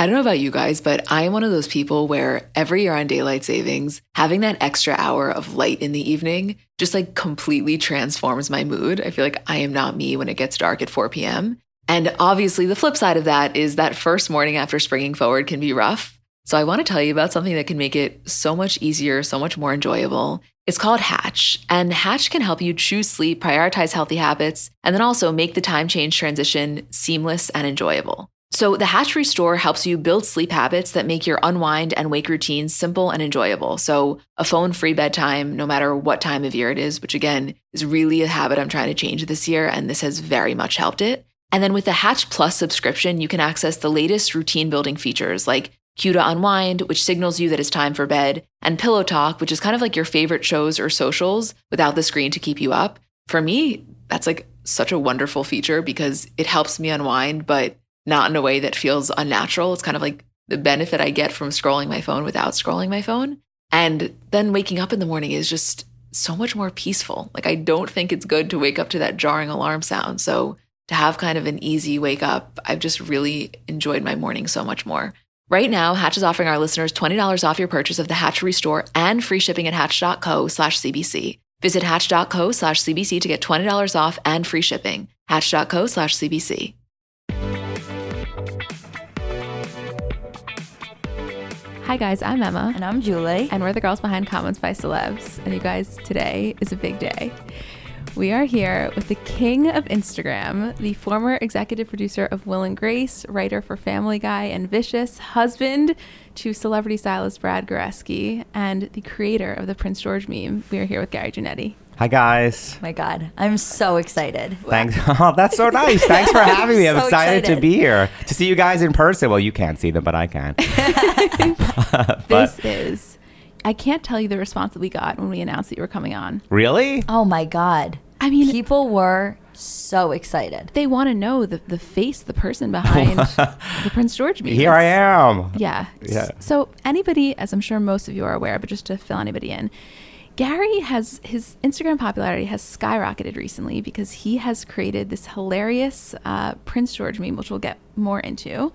I don't know about you guys, but I am one of those people where every year on daylight savings, having that extra hour of light in the evening just like completely transforms my mood. I feel like I am not me when it gets dark at 4 p.m. And obviously, the flip side of that is that first morning after springing forward can be rough. So, I want to tell you about something that can make it so much easier, so much more enjoyable. It's called Hatch, and Hatch can help you choose sleep, prioritize healthy habits, and then also make the time change transition seamless and enjoyable. So, the Hatch Restore helps you build sleep habits that make your unwind and wake routines simple and enjoyable. So, a phone free bedtime, no matter what time of year it is, which again is really a habit I'm trying to change this year, and this has very much helped it. And then with the Hatch Plus subscription, you can access the latest routine building features like Cue to Unwind, which signals you that it's time for bed, and Pillow Talk, which is kind of like your favorite shows or socials without the screen to keep you up. For me, that's like such a wonderful feature because it helps me unwind, but not in a way that feels unnatural. It's kind of like the benefit I get from scrolling my phone without scrolling my phone. And then waking up in the morning is just so much more peaceful. Like, I don't think it's good to wake up to that jarring alarm sound. So, to have kind of an easy wake up, I've just really enjoyed my morning so much more. Right now, Hatch is offering our listeners $20 off your purchase of the Hatch Restore and free shipping at hatch.co slash CBC. Visit hatch.co slash CBC to get $20 off and free shipping. Hatch.co slash CBC. Hi, guys, I'm Emma. And I'm Julie. And we're the girls behind Comments by Celebs. And you guys, today is a big day. We are here with the king of Instagram, the former executive producer of Will and Grace, writer for Family Guy and Vicious, husband to celebrity stylist Brad Goreski, and the creator of the Prince George meme. We are here with Gary Janetti. Hi guys. Oh my God, I'm so excited. Thanks. Oh, that's so nice. Thanks for having me. I'm so excited, excited, to be here to see you guys in person. Well, you can't see them, but I can. this is. I can't tell you the response that we got when we announced that you were coming on. Really? Oh my God. I mean, people were so excited. They want to know the, the face, the person behind the Prince George meme. Here I am. Yeah. Yeah. So anybody, as I'm sure most of you are aware, but just to fill anybody in, Gary has his Instagram popularity has skyrocketed recently because he has created this hilarious uh, Prince George meme, which we'll get more into.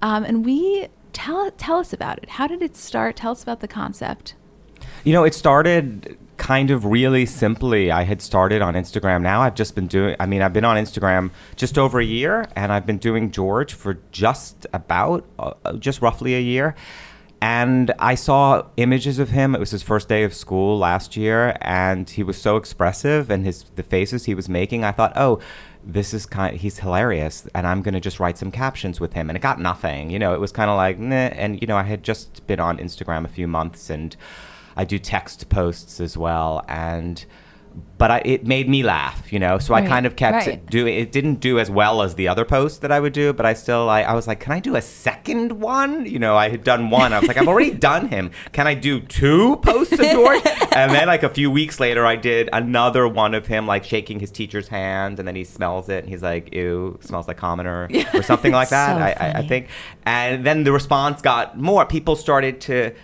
Um, and we tell tell us about it. How did it start? Tell us about the concept. You know, it started kind of really simply. I had started on Instagram. Now I've just been doing. I mean, I've been on Instagram just over a year, and I've been doing George for just about, uh, just roughly a year and I saw images of him. It was his first day of school last year, and he was so expressive, and his the faces he was making. I thought, oh, this is kind. Of, he's hilarious, and I'm gonna just write some captions with him. And it got nothing. You know, it was kind of like, and you know, I had just been on Instagram a few months, and I do text posts as well, and but I, it made me laugh, you know. So right, I kind of kept right. doing. It didn't do as well as the other posts that I would do, but I still, I, I was like, can I do a second one? You know, I had done one. I was like, I've already done him. Can I do two posts of George? and then like a few weeks later, I did another one of him like shaking his teacher's hand, and then he smells it, and he's like, "Ew, smells like commoner," or something like that. so I, I, I think. And then the response got more. People started to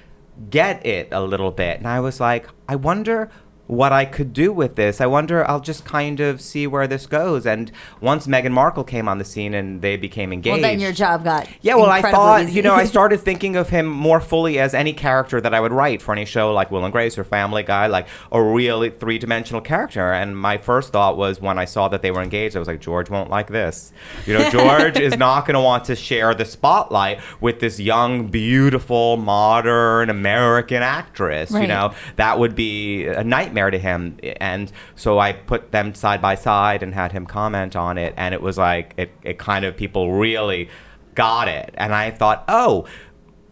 get it a little bit, and I was like, I wonder what I could do with this. I wonder, I'll just kind of see where this goes. And once Meghan Markle came on the scene and they became engaged. Well, then your job got. Yeah, well, I thought, easy. you know, I started thinking of him more fully as any character that I would write for any show like Will and Grace or Family Guy, like a really three dimensional character. And my first thought was when I saw that they were engaged, I was like, George won't like this. You know, George is not going to want to share the spotlight with this young, beautiful, modern American actress. Right. You know, that would be a nightmare to him. And so I put them side by side and had him comment on it. And it was like, it, it kind of, people really got it. And I thought, oh,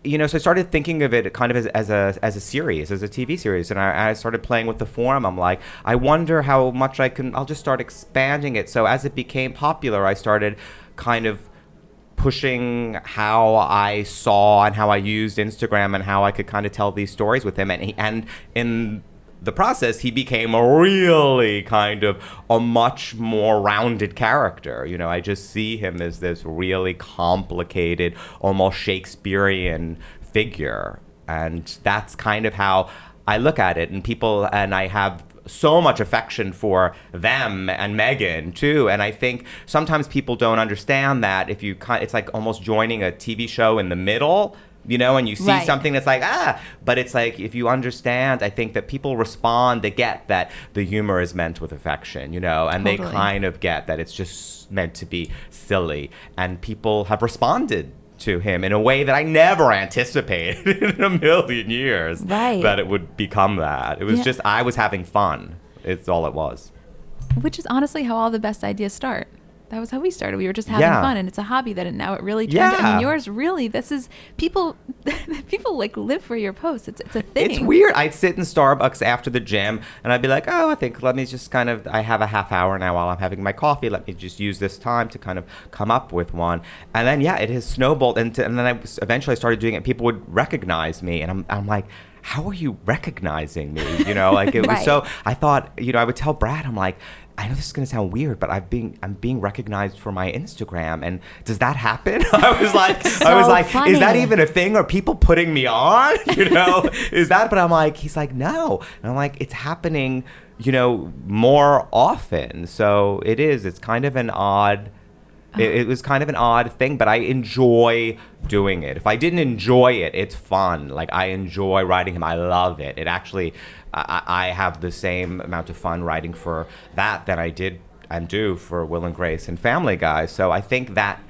you know, so I started thinking of it kind of as, as a as a series, as a TV series, and I, I, started playing with the form. I'm like, I wonder how much I can. I'll just start expanding it. So as it became popular, I started kind of pushing how I saw and how I used Instagram and how I could kind of tell these stories with him. And he, and in the process, he became a really kind of a much more rounded character. You know, I just see him as this really complicated, almost Shakespearean figure. And that's kind of how I look at it. And people, and I have so much affection for them and Meghan too. And I think sometimes people don't understand that if you kind, it's like almost joining a TV show in the middle. You know, and you see Right. something that's like ah, but it's like if you understand, I think that people respond. They get that the humor is meant with affection, you know, and they kind of get that it's just meant to be silly, and people have responded to him in a way that I never anticipated in a million years Right. that it would become that. It was Yeah. just I was having fun. It's all it was. Which is honestly how all the best ideas start. That was how we started. We were just having Yeah. fun, and it's a hobby that now it really turned. I Yeah. mean, yours really. This is people. people like live for your posts. It's it's a thing. It's weird. I'd sit in Starbucks after the gym and I'd be like, oh, I think let me just kind of, I have a half hour now while I'm having my coffee. Let me just use this time to kind of come up with one. And then, yeah, it has snowballed. And, and then I eventually I started doing it. People would recognize me. And I'm, I'm like, how are you recognizing me? You know, like it was so, I thought, you know, I would tell Brad, I'm like, I know this is gonna sound weird, but I've been I'm being recognized for my Instagram, and does that happen? I was like, I was So like, is that even a thing? Are people putting me on? You know, is that? But I'm like, he's like, no, and I'm like, it's happening, you know, more often. So it is. It's kind of an odd. It, oh. it was kind of an odd thing, but I enjoy doing it. If I didn't enjoy it, it's fun. Like I enjoy writing him. I love it. It actually, I, I have the same amount of fun writing for that that I did and do for Will and Grace and Family Guy. So I think that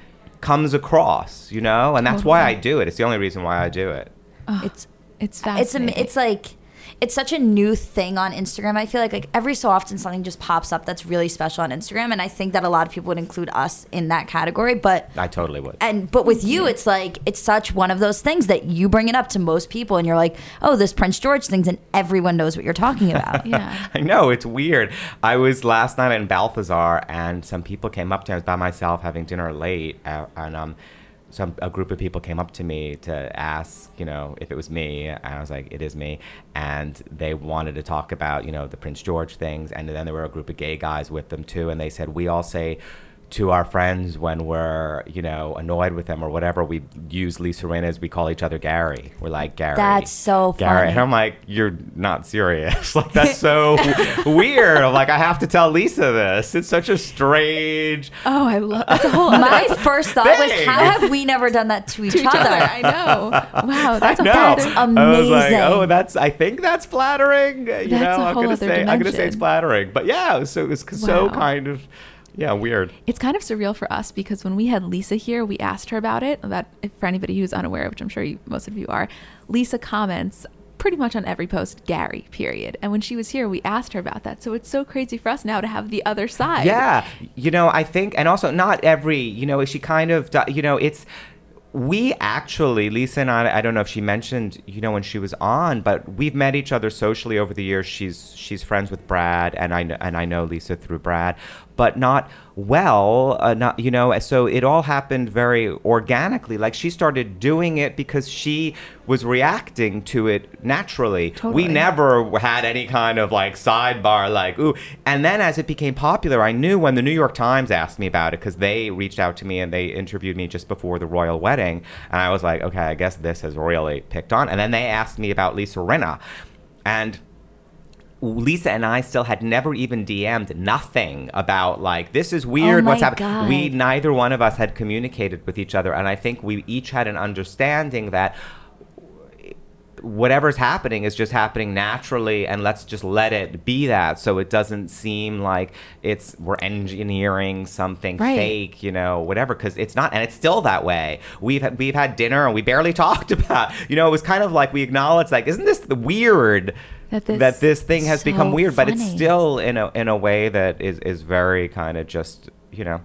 comes across, you know, and that's why I do it. It's the only reason why I do it. It's It's it's fascinating. am- it's like it's such a new thing on Instagram. I feel like like every so often something just pops up that's really special on Instagram, and I think that a lot of people would include us in that category. But I totally would. and but with you, it's like it's such one of those things that you bring it up to most people, and you're like, oh, this Prince George thing's, and everyone knows what you're talking about. yeah. I know it's weird. I was last night in Balthazar, and some people came up to me. I was by myself having dinner late, uh, and um, some a group of people came up to me to ask, you know, if it was me, and I was like, it is me, and they wanted to talk about, you know, the Prince George things, and then there were a group of gay guys with them too, and they said we all say. To our friends, when we're you know annoyed with them or whatever, we use Lisa Rinna as we call each other Gary. We're like Gary. That's so Gary, funny. and I'm like, you're not serious. like that's so weird. I'm like, I have to tell Lisa this. It's such a strange. Oh, I love. That's a whole. My first thought was, how have we never done that to each, to each other? other. I know. Wow, that's I a know. whole That's other- I was like, oh, amazing. oh, that's. I think that's flattering. You That's know, a I'm whole gonna other say. I'm gonna say it's flattering. But yeah, so it was so kind of, yeah, weird. It's kind of surreal for us because when we had Lisa here, we asked her about it. About for anybody who's unaware, which I'm sure you, most of you are, Lisa comments pretty much on every post Gary. Period. And when she was here, we asked her about that. So it's so crazy for us now to have the other side. Yeah, you know, I think, and also not every, you know, she kind of, you know, it's. We actually, Lisa and I, I don't know if she mentioned, you know, when she was on, but we've met each other socially over the years. She's she's friends with Brad, and I and I know Lisa through Brad, but not well, uh, not you know. So it all happened very organically. Like she started doing it because she was reacting to it naturally. Totally. We never had any kind of like sidebar, like ooh. And then as it became popular, I knew when the New York Times asked me about it because they reached out to me and they interviewed me just before the royal wedding, and I was like, okay, I guess this has really picked on. And then they asked me about Lisa Rinna, and. Lisa and I still had never even DM'd nothing about like this is weird. Oh my what's happening? We neither one of us had communicated with each other, and I think we each had an understanding that whatever's happening is just happening naturally and let's just let it be that so it doesn't seem like it's we're engineering something Right. fake you know whatever because it's not and it's still that way we've had, we've had dinner and we barely talked about you know it was kind of like we acknowledged like isn't this the weird That this- this thing has become So weird but it's still in a in a way that is is very kind of just you know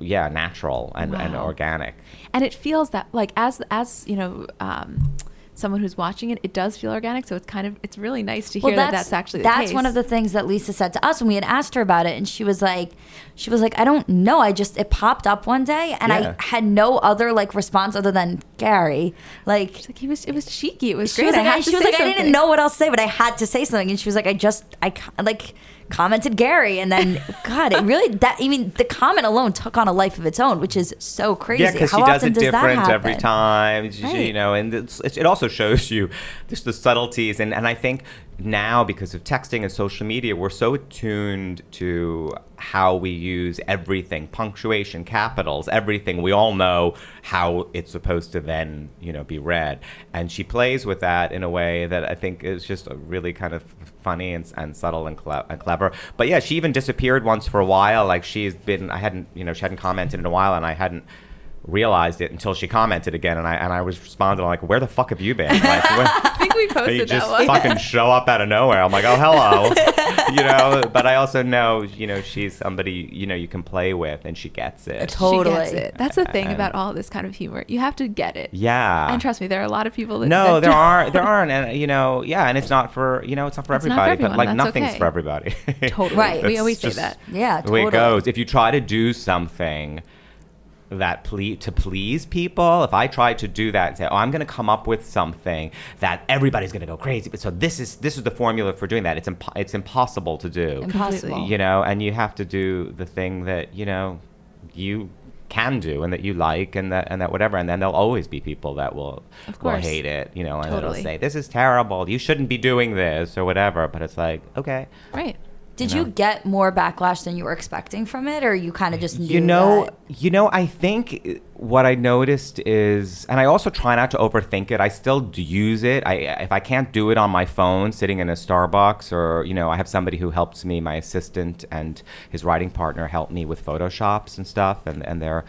yeah natural and, and organic and it feels that like as as you know um someone who's watching it it does feel organic so it's kind of it's really nice to hear that that's actually the that's case. one of the things that Lisa said to us when we had asked her about it, and she was like, she was like, I don't know, I just it popped up one day, and Yeah. I had no other like response other than Gary, like. She's like he was it was cheeky it was She great was like, I I, she was say like I didn't know what else to say, but I had to say something. And she was like, I just, I like commented Gary, and then God, it really that. I mean, the comment alone took on a life of its own, which is so crazy. Yeah, because How she does often it different every time. Right. You know, and it's, it, it also shows you just the subtleties, and, and I think now because of texting and social media, we're so attuned to how we use everything, punctuation, capitals, everything. We all know how it's supposed to then, you know, be read. And she plays with that in a way that I think is just really kind of funny and, and subtle and, cle- and clever. But yeah, she even disappeared once for a while. Like she's been, I hadn't, you know, she hadn't commented in a while and I hadn't realized it until she commented again and I and I was responding like where the fuck have you been like I think we posted you posted just that one. fucking show up out of nowhere I'm like oh hello you know but I also know you know she's somebody you know you can play with and she gets it Totally. She gets it. That's the thing And- about all this kind of humor. You have to get it. yeah And trust me, there are a lot of people that no that there don't. are there aren't and you know yeah and it's not for you know it's not for It's not for everybody but like that's nothing's okay. for everybody Totally. Right. We That's always say that. Yeah, the way it goes if you try to do something that ple- to please people if i try to do that and say oh i'm going to come up with something that everybody's going to go crazy but so this is this is the formula for doing that it's impo- it's impossible to do Impossible. you know and you have to do the thing that you know you can do and that you like and that and that whatever and then there'll always be people that will Of will hate it you know and Totally. it'll say this is terrible you shouldn't be doing this or whatever but it's like okay Right. Did you you get more backlash than you were expecting from it, or you kind of just knew you know that- you know i think what i noticed is and i also try not to overthink it i still use it. I if i can't do it on my phone sitting in a starbucks or you know i have somebody who helps me my assistant and his writing partner help me with photoshops and stuff and and they're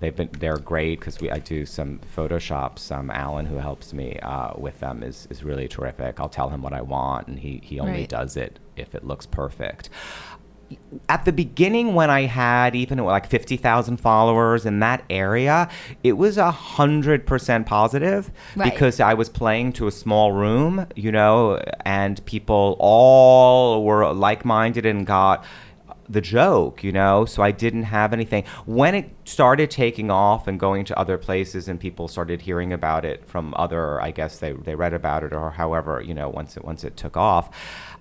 they've been they're great because we I do some photoshops. Um, Alan, who helps me uh, with them, is is really terrific. I'll tell him what I want, and he he only Right. does it if it looks perfect at the beginning when I had even like 50,000 followers in that area, it was a hundred percent positive Right. because I was playing to a small room, you know, and people all were like-minded and got the joke, you know, so I didn't have anything. When it started taking off and going to other places and people started hearing about it from other, I guess they, they read about it or however, you know, once it, once it took off,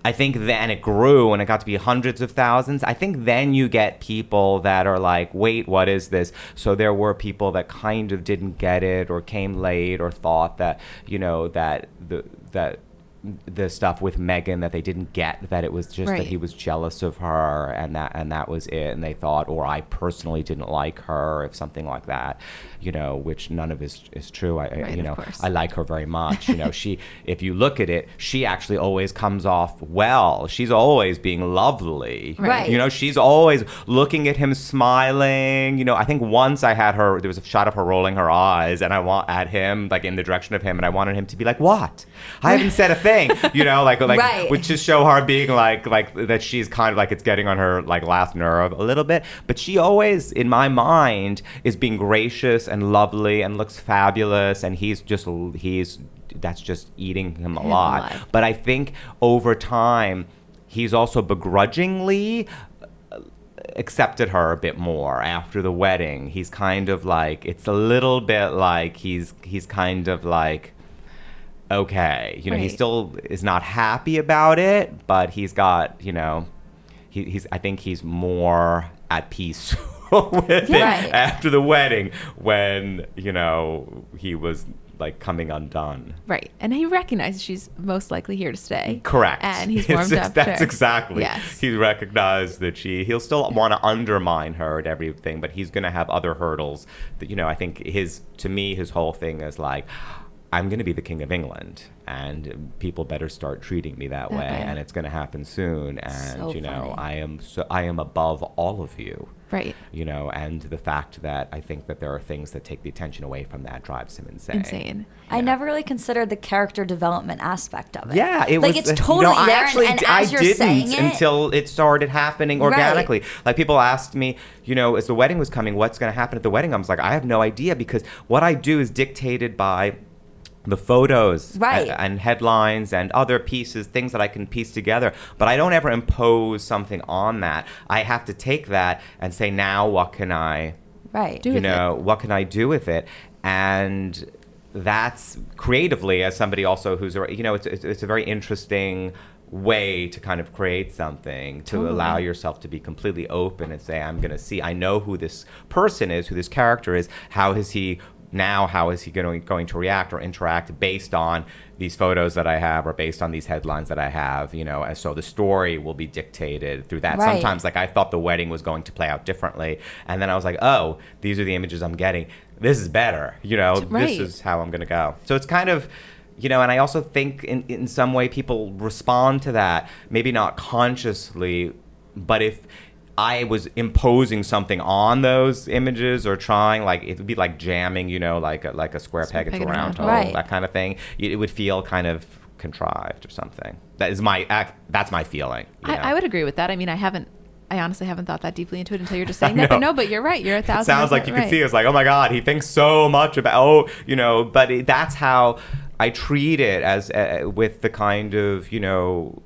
I think then it grew and it got to be hundreds of thousands. I think then you get people that are like, wait, what is this? So there were people that kind of didn't get it or came late or thought that, you know, that the, that, the stuff with Meghan that they didn't get that it was just Right. that he was jealous of her and that and that was it. And they thought or I personally didn't like her if something like that you know which none of is is true. I, Right, you know. I like her very much you know. She if you look at it she actually always comes off well. She's always being lovely. Right. you know she's always looking at him smiling. You know I think once I had her there was a shot of her rolling her eyes and I want at him like in the direction of him and I wanted him to be like what? I haven't said a thing you know like like Right. which just show her being like like that she's kind of like it's getting on her like last nerve a little bit but she always in my mind is being gracious and lovely and looks fabulous and he's just he's that's just eating him alive alive. but i think over time he's also begrudgingly uh, accepted her a bit more after the wedding he's kind of like it's a little bit like he's he's kind of like okay you know he still is not happy about it but he's got you know he, he's i think he's more at peace with it Right. after the wedding when you know he was like coming undone Right. And he recognizes she's most likely here to stay. Correct. And he's warmed up. That's sure. exactly. Yes. He recognized that she. He'll still want to undermine her and everything, but he's going to have other hurdles. That you know, I think his to me his whole thing is like. I'm going to be the king of England, and people better start treating me that, That way, way. and it's going to happen soon. And So you know, funny. I am so I am above all of you Right. you know, and the fact that I think that there are things that take the attention away from that drives him insane. Insane. I never really considered the character development aspect of it. Yeah, it like was. it's totally you know, I there, and- actually, and, d- as I you're didn't saying it, until it started happening Right. organically. Like people asked me, you know, as the wedding was coming, what's going to happen at the wedding? I was like, I have no idea because what I do is dictated by the photos Right. a- and headlines and other pieces things that i can piece together but i don't ever impose something on that i have to take that and say now what can i right? Do you with it. know what can i do with it and that's creatively as somebody also who's a- you know it's, it's, it's a very interesting way to kind of create something to allow yourself to be completely open and say i'm going to see i know who this person is who this character is how has he now how is he going going to react or interact based on these photos that I have or based on these headlines that I have, you know, and so the story will be dictated through that. Right. Sometimes like I thought the wedding was going to play out differently and then I was like, "Oh, these are the images I'm getting. This is better." You know, Right. this is how I'm going to go. So it's kind of you know, and I also think in, in some way people respond to that, maybe not consciously, but if I was imposing something on those images or trying like it would be like jamming, you know, like a, like a square peg into a round hole, Right. that kind of thing. It it would feel kind of contrived or something. That is my that's my feeling. I. I would agree with that. I mean, I haven't. I honestly haven't thought that deeply into it until you're just saying that. But no, but you're right. You're a It thousand. sounds like you right. can see it's like, oh my god, he thinks so much about oh, you know. But it, that's how I treat it as uh, with the kind of you know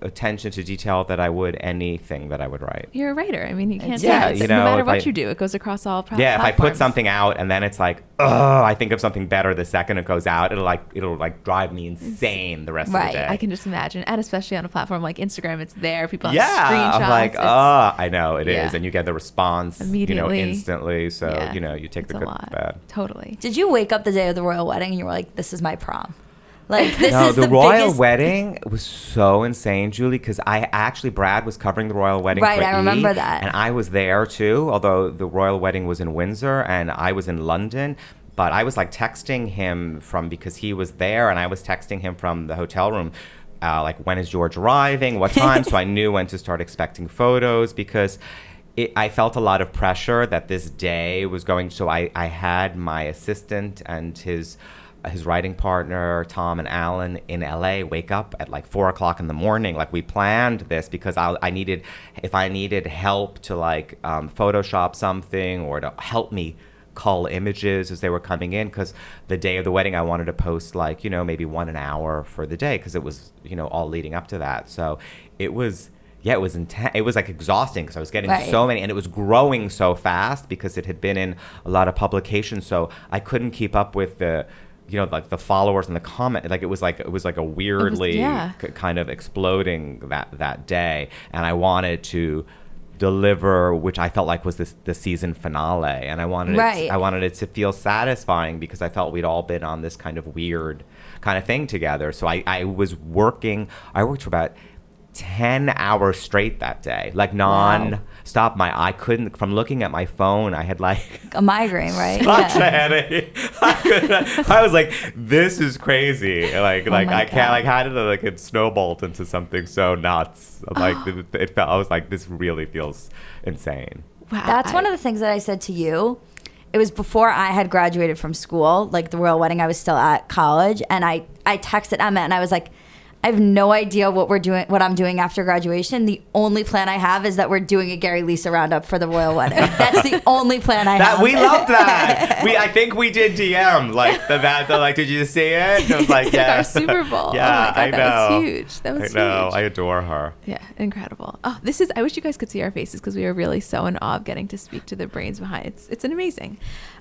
attention to detail that I would anything that I would write. You're a writer. I mean, you can't. Yeah, do it. you no matter what I- you do, it goes across all. Pro- yeah, if I put something out and then it's like, oh, I think of something better the second it goes out, it'll like it'll like drive me insane the rest Right, of the day. I can just imagine, and especially on a platform like Instagram, it's there. People have yeah, screenshots. I'm like, it's- oh, I know it is, Yeah. and you get the response, immediately, you know, instantly. So yeah, you know, you take it's the a good lot. bad. Totally. Did you wake up the day of the royal wedding and you were like, "This is my prom"? Like this no, is the, the, royal biggest- wedding was so insane, Julie, because I actually Brad was covering the royal wedding. Right, for I E! remember that. and I was there too. Although the royal wedding was in Windsor and I was in London, but I was like texting him from because he was there, and I was texting him from the hotel room. Uh, like when is George arriving? What time? so I knew when to start expecting photos because it, I felt a lot of pressure that this day was going. So I, I had my assistant and his his writing partner Tom and Alan in LA wake up at like four o'clock in the morning. Like we planned this because I, I needed if I needed help to like um, Photoshop something or to help me cull images as they were coming in because the day of the wedding I wanted to post like you know maybe one an hour for the day because it was you know all leading up to that. So it was yeah, it was intense. It was like exhausting because I was getting Right. so many, and it was growing so fast because it had been in a lot of publications. So I couldn't keep up with the, you know, like the followers and the comment. Like it was like it was like a weirdly yeah. k- kind of exploding that that day, and I wanted to deliver which I felt like was this the season finale and I wanted Right. it I wanted it to feel satisfying because I felt we'd all been on this kind of weird kind of thing together so I, I was working I worked for about 10 hours straight that day like non stop my I couldn't from looking at my phone I had like a migraine, right? such a Yeah. headache. I, couldn't- I was like, "This is crazy!" Like, oh like Oh my I can't. Like, how did it like it snowballed into something so nuts? Like, it, it felt. I was like, "This really feels insane." Wow. That's one of the things that I said to you. It was before I had graduated from school, like the royal wedding. I was still at college, and I I texted Emma and I was like, I have no idea what we're doing, what I'm doing after graduation. The only plan I have is that we're doing a Gary Lisa roundup for the royal wedding. That's the only plan I That have. we love that. we I think we did DM like the that the, like. Did you see it? It was like Like yeah, our Super Bowl. yeah, oh my God, I know. that was huge. That was I know. huge. I adore her. Yeah, incredible. Oh, this is. I wish you guys could see our faces because we are really so in awe of getting to speak to the brains behind. It's, it's an amazing.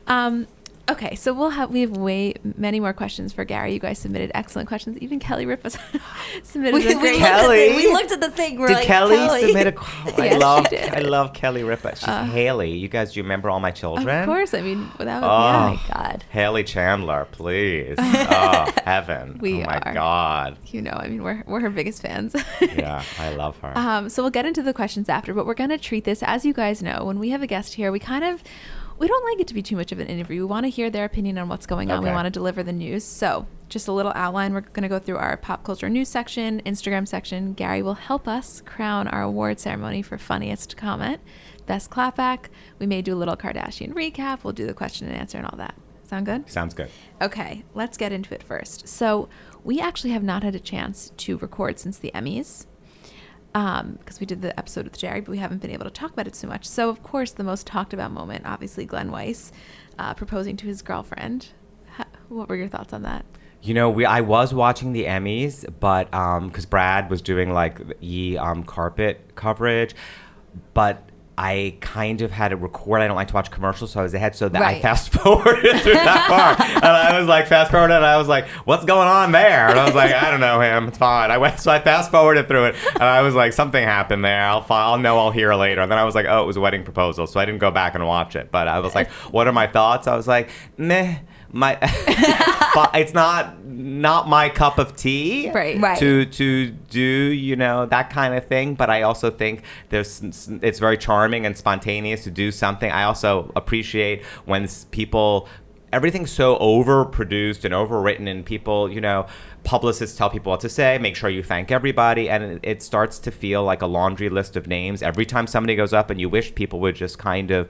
Um, okay, so we'll have we have way many more questions for Gary. You guys submitted excellent questions. Even Kelly Ripa submitted we, a we great. looked at the, Kelly? we looked at the thing. We're Did like, Kelly, Kelly. submit a? qu- I Yeah, she love. did. I love Kelly Ripa. She's uh, Haley. You guys, do you remember all my children? Of course, I mean without. Oh. Ah, oh yeah, my god. Haley Chandler, please. oh, heaven. We oh my are. God. you know, I mean we're we're her biggest fans. Yeah, I love her. Um, so we'll get into the questions after, but we're going to treat this as you guys know. When we have a guest here, we kind of we don't like it to be too much of an interview. We want to hear their opinion on what's going on. We want to deliver the news. So just a little outline. We're going to go through our pop culture news section, Instagram section. Gary will help us crown our award ceremony for funniest comment, best clapback. We may do a little Kardashian recap. We'll do the question and answer and all that. Sound good? Sounds good. Okay, let's get into it first. So, we actually have not had a chance to record since the Emmys because we did the episode with Jerry, but we haven't been able to talk about it so much. So, of course, the most talked about moment, obviously, Glenn Weiss uh, proposing to his girlfriend. Ha- what were your thoughts on that? You know, we I was watching the Emmys, but um, because Brad was doing like E um carpet coverage, but I kind of had to record. I don't like to watch commercials, so I was ahead. So that I fast forwarded through that part, and I was like fast forwarded. And I was like, "What's going on there?" And I was like, "I don't know him. It's fine." I went, so I fast forwarded through it, and I was like, "Something happened there. I'll fi- I'll know. I'll hear later." And then I was like, "Oh, it was a wedding proposal." So I didn't go back and watch it. But I was like, "What are my thoughts?" I was like, "Meh." My, but it's not not my cup of tea Right. Right. to to do you know that kind of thing but i also think there's it's very charming and spontaneous to do something i also appreciate when people everything's so overproduced and overwritten and people you know publicists tell people what to say make sure you thank everybody and it, it starts to feel like a laundry list of names every time somebody goes up and you wish people would just kind of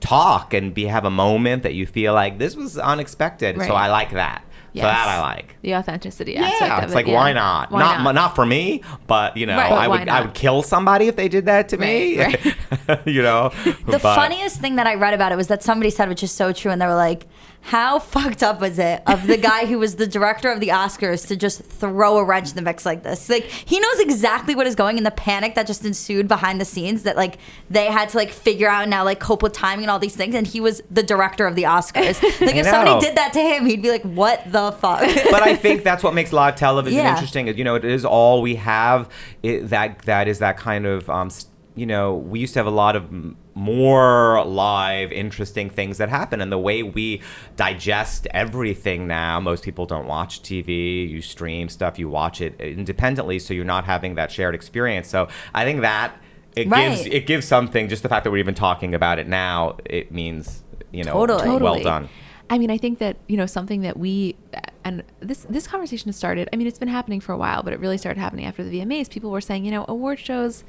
talk and be have a moment that you feel like this was unexpected so i like that so that i like The authenticity aspect yeah, of it's it, like yeah. why not? Why not not? not for me, but you know, Right, but I why would I would kill somebody if they did that to me. Right, you know, The funniest thing that I read about it was that somebody said, which is so true, and they were like, "How fucked up was it of the guy who was the director of the Oscars to just throw a wrench in the mix like this? Like he knows exactly what is going, and the panic that just ensued behind the scenes that like they had to like figure out and now like cope with timing and all these things, and he was the director of the Oscars. Like if somebody did that to him, he'd be like, "What the fuck?" but I think that's what makes live television Yeah. interesting. You know, it is all we have. It, that that is that kind of. Um, s- you know, we used to have a lot of more live, interesting things that happen, and the way we digest everything now. Most people don't watch TV. You stream stuff. You watch it independently, so you're not having that shared experience. So I think that it gives it gives something. Just the fact that we're even talking about it now, it means you know, Totally. well Totally. done. I mean, I think that you know something that we and this this conversation has started. I mean, it's been happening for a while, but it really started happening after the VMAs. People were saying, you know, award shows,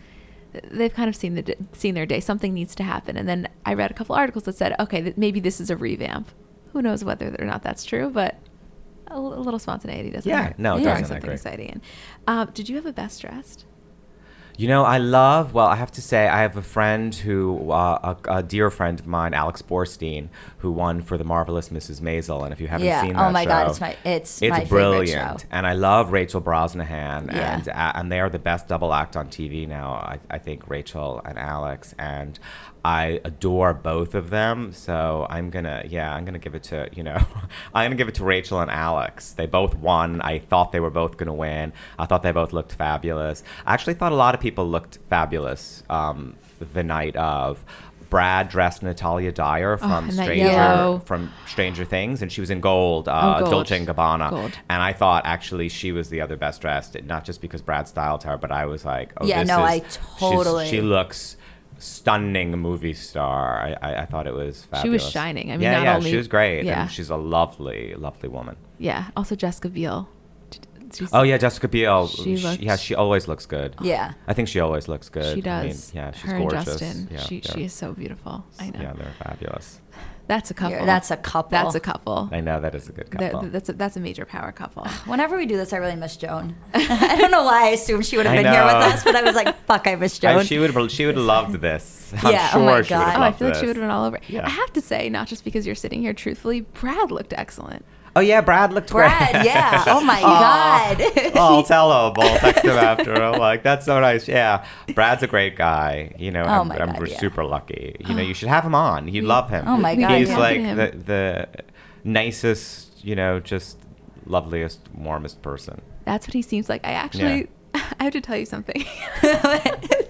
they've kind of seen the seen their day. Something needs to happen. And then I read a couple articles that said, okay, maybe this is a revamp. Who knows whether or not that's true, but a, l- a little spontaneity doesn't Yeah, hurt. no, it Yeah, doesn't, Something exciting. Um, did you have a best dressed? You know, I love. Well, I have to say, I have a friend who, uh, a, a dear friend of mine, Alex Borstein, who won for the marvelous Mrs. Maisel. And if you haven't Yeah. seen Oh my show, God, it's my- it's my brilliant. show. And I love Rachel Brosnahan, Yeah. and uh, and they are the best double act on TV now. I, I think Rachel and Alex, and I adore both of them. So I'm gonna, yeah, I'm gonna give it to you know, I'm gonna give it to Rachel and Alex. They both won. I thought they were both gonna win. I thought they both looked fabulous. I actually thought a lot of people looked fabulous um, the night of. Brad dressed Natalia Dyer from and that Stranger from Stranger Things, and she was in gold, uh, Oh, gold. Dolce and Gabbana. Gold. And I thought actually she was the other best dressed, not just because Brad styled her, but I was like, oh, Yeah, this no, is, I totally- She looks stunning movie star. I, I, I thought it was fabulous. She was shining. I mean, yeah, not yeah, only- she was great. yeah. And she's a lovely, lovely woman. Yeah. Also, Jessica Biel. She's- Oh yeah, Jessica Biel. She She looks- yeah, she always looks good. Yeah. I think she always looks good. She I mean, does. yeah, she's Her gorgeous. and Justin. Yeah, she she is so beautiful. I know. Yeah, they're fabulous. That's a couple. Yeah, that's a couple. That's a couple. I know that is a good That- couple. that's a, that's a major power couple. Whenever we do this, I really miss Joan. I don't know why I assumed she would have I been here with us, but I was like, fuck, I miss I- Joan. she would she would have loved this. I'm Yeah, oh sure my she would have God. Oh, I loved feel like she would have been all over. Yeah. I have to say, not just because you're sitting here, truthfully, Brad looked excellent. Oh yeah, Brad looked Brad, great. yeah. Oh my. God. oh, I'll tell him. I'll text him after. I'm like, that's so nice. Yeah, Brad's a great guy. You know, Oh I'm, I'm God, we're yeah. super lucky. You know, oh. you should have him on. You'd love him. Oh my God, He's yeah. like the the nicest. You know, just loveliest, warmest person. That's what he seems like. I actually, I have to tell you something.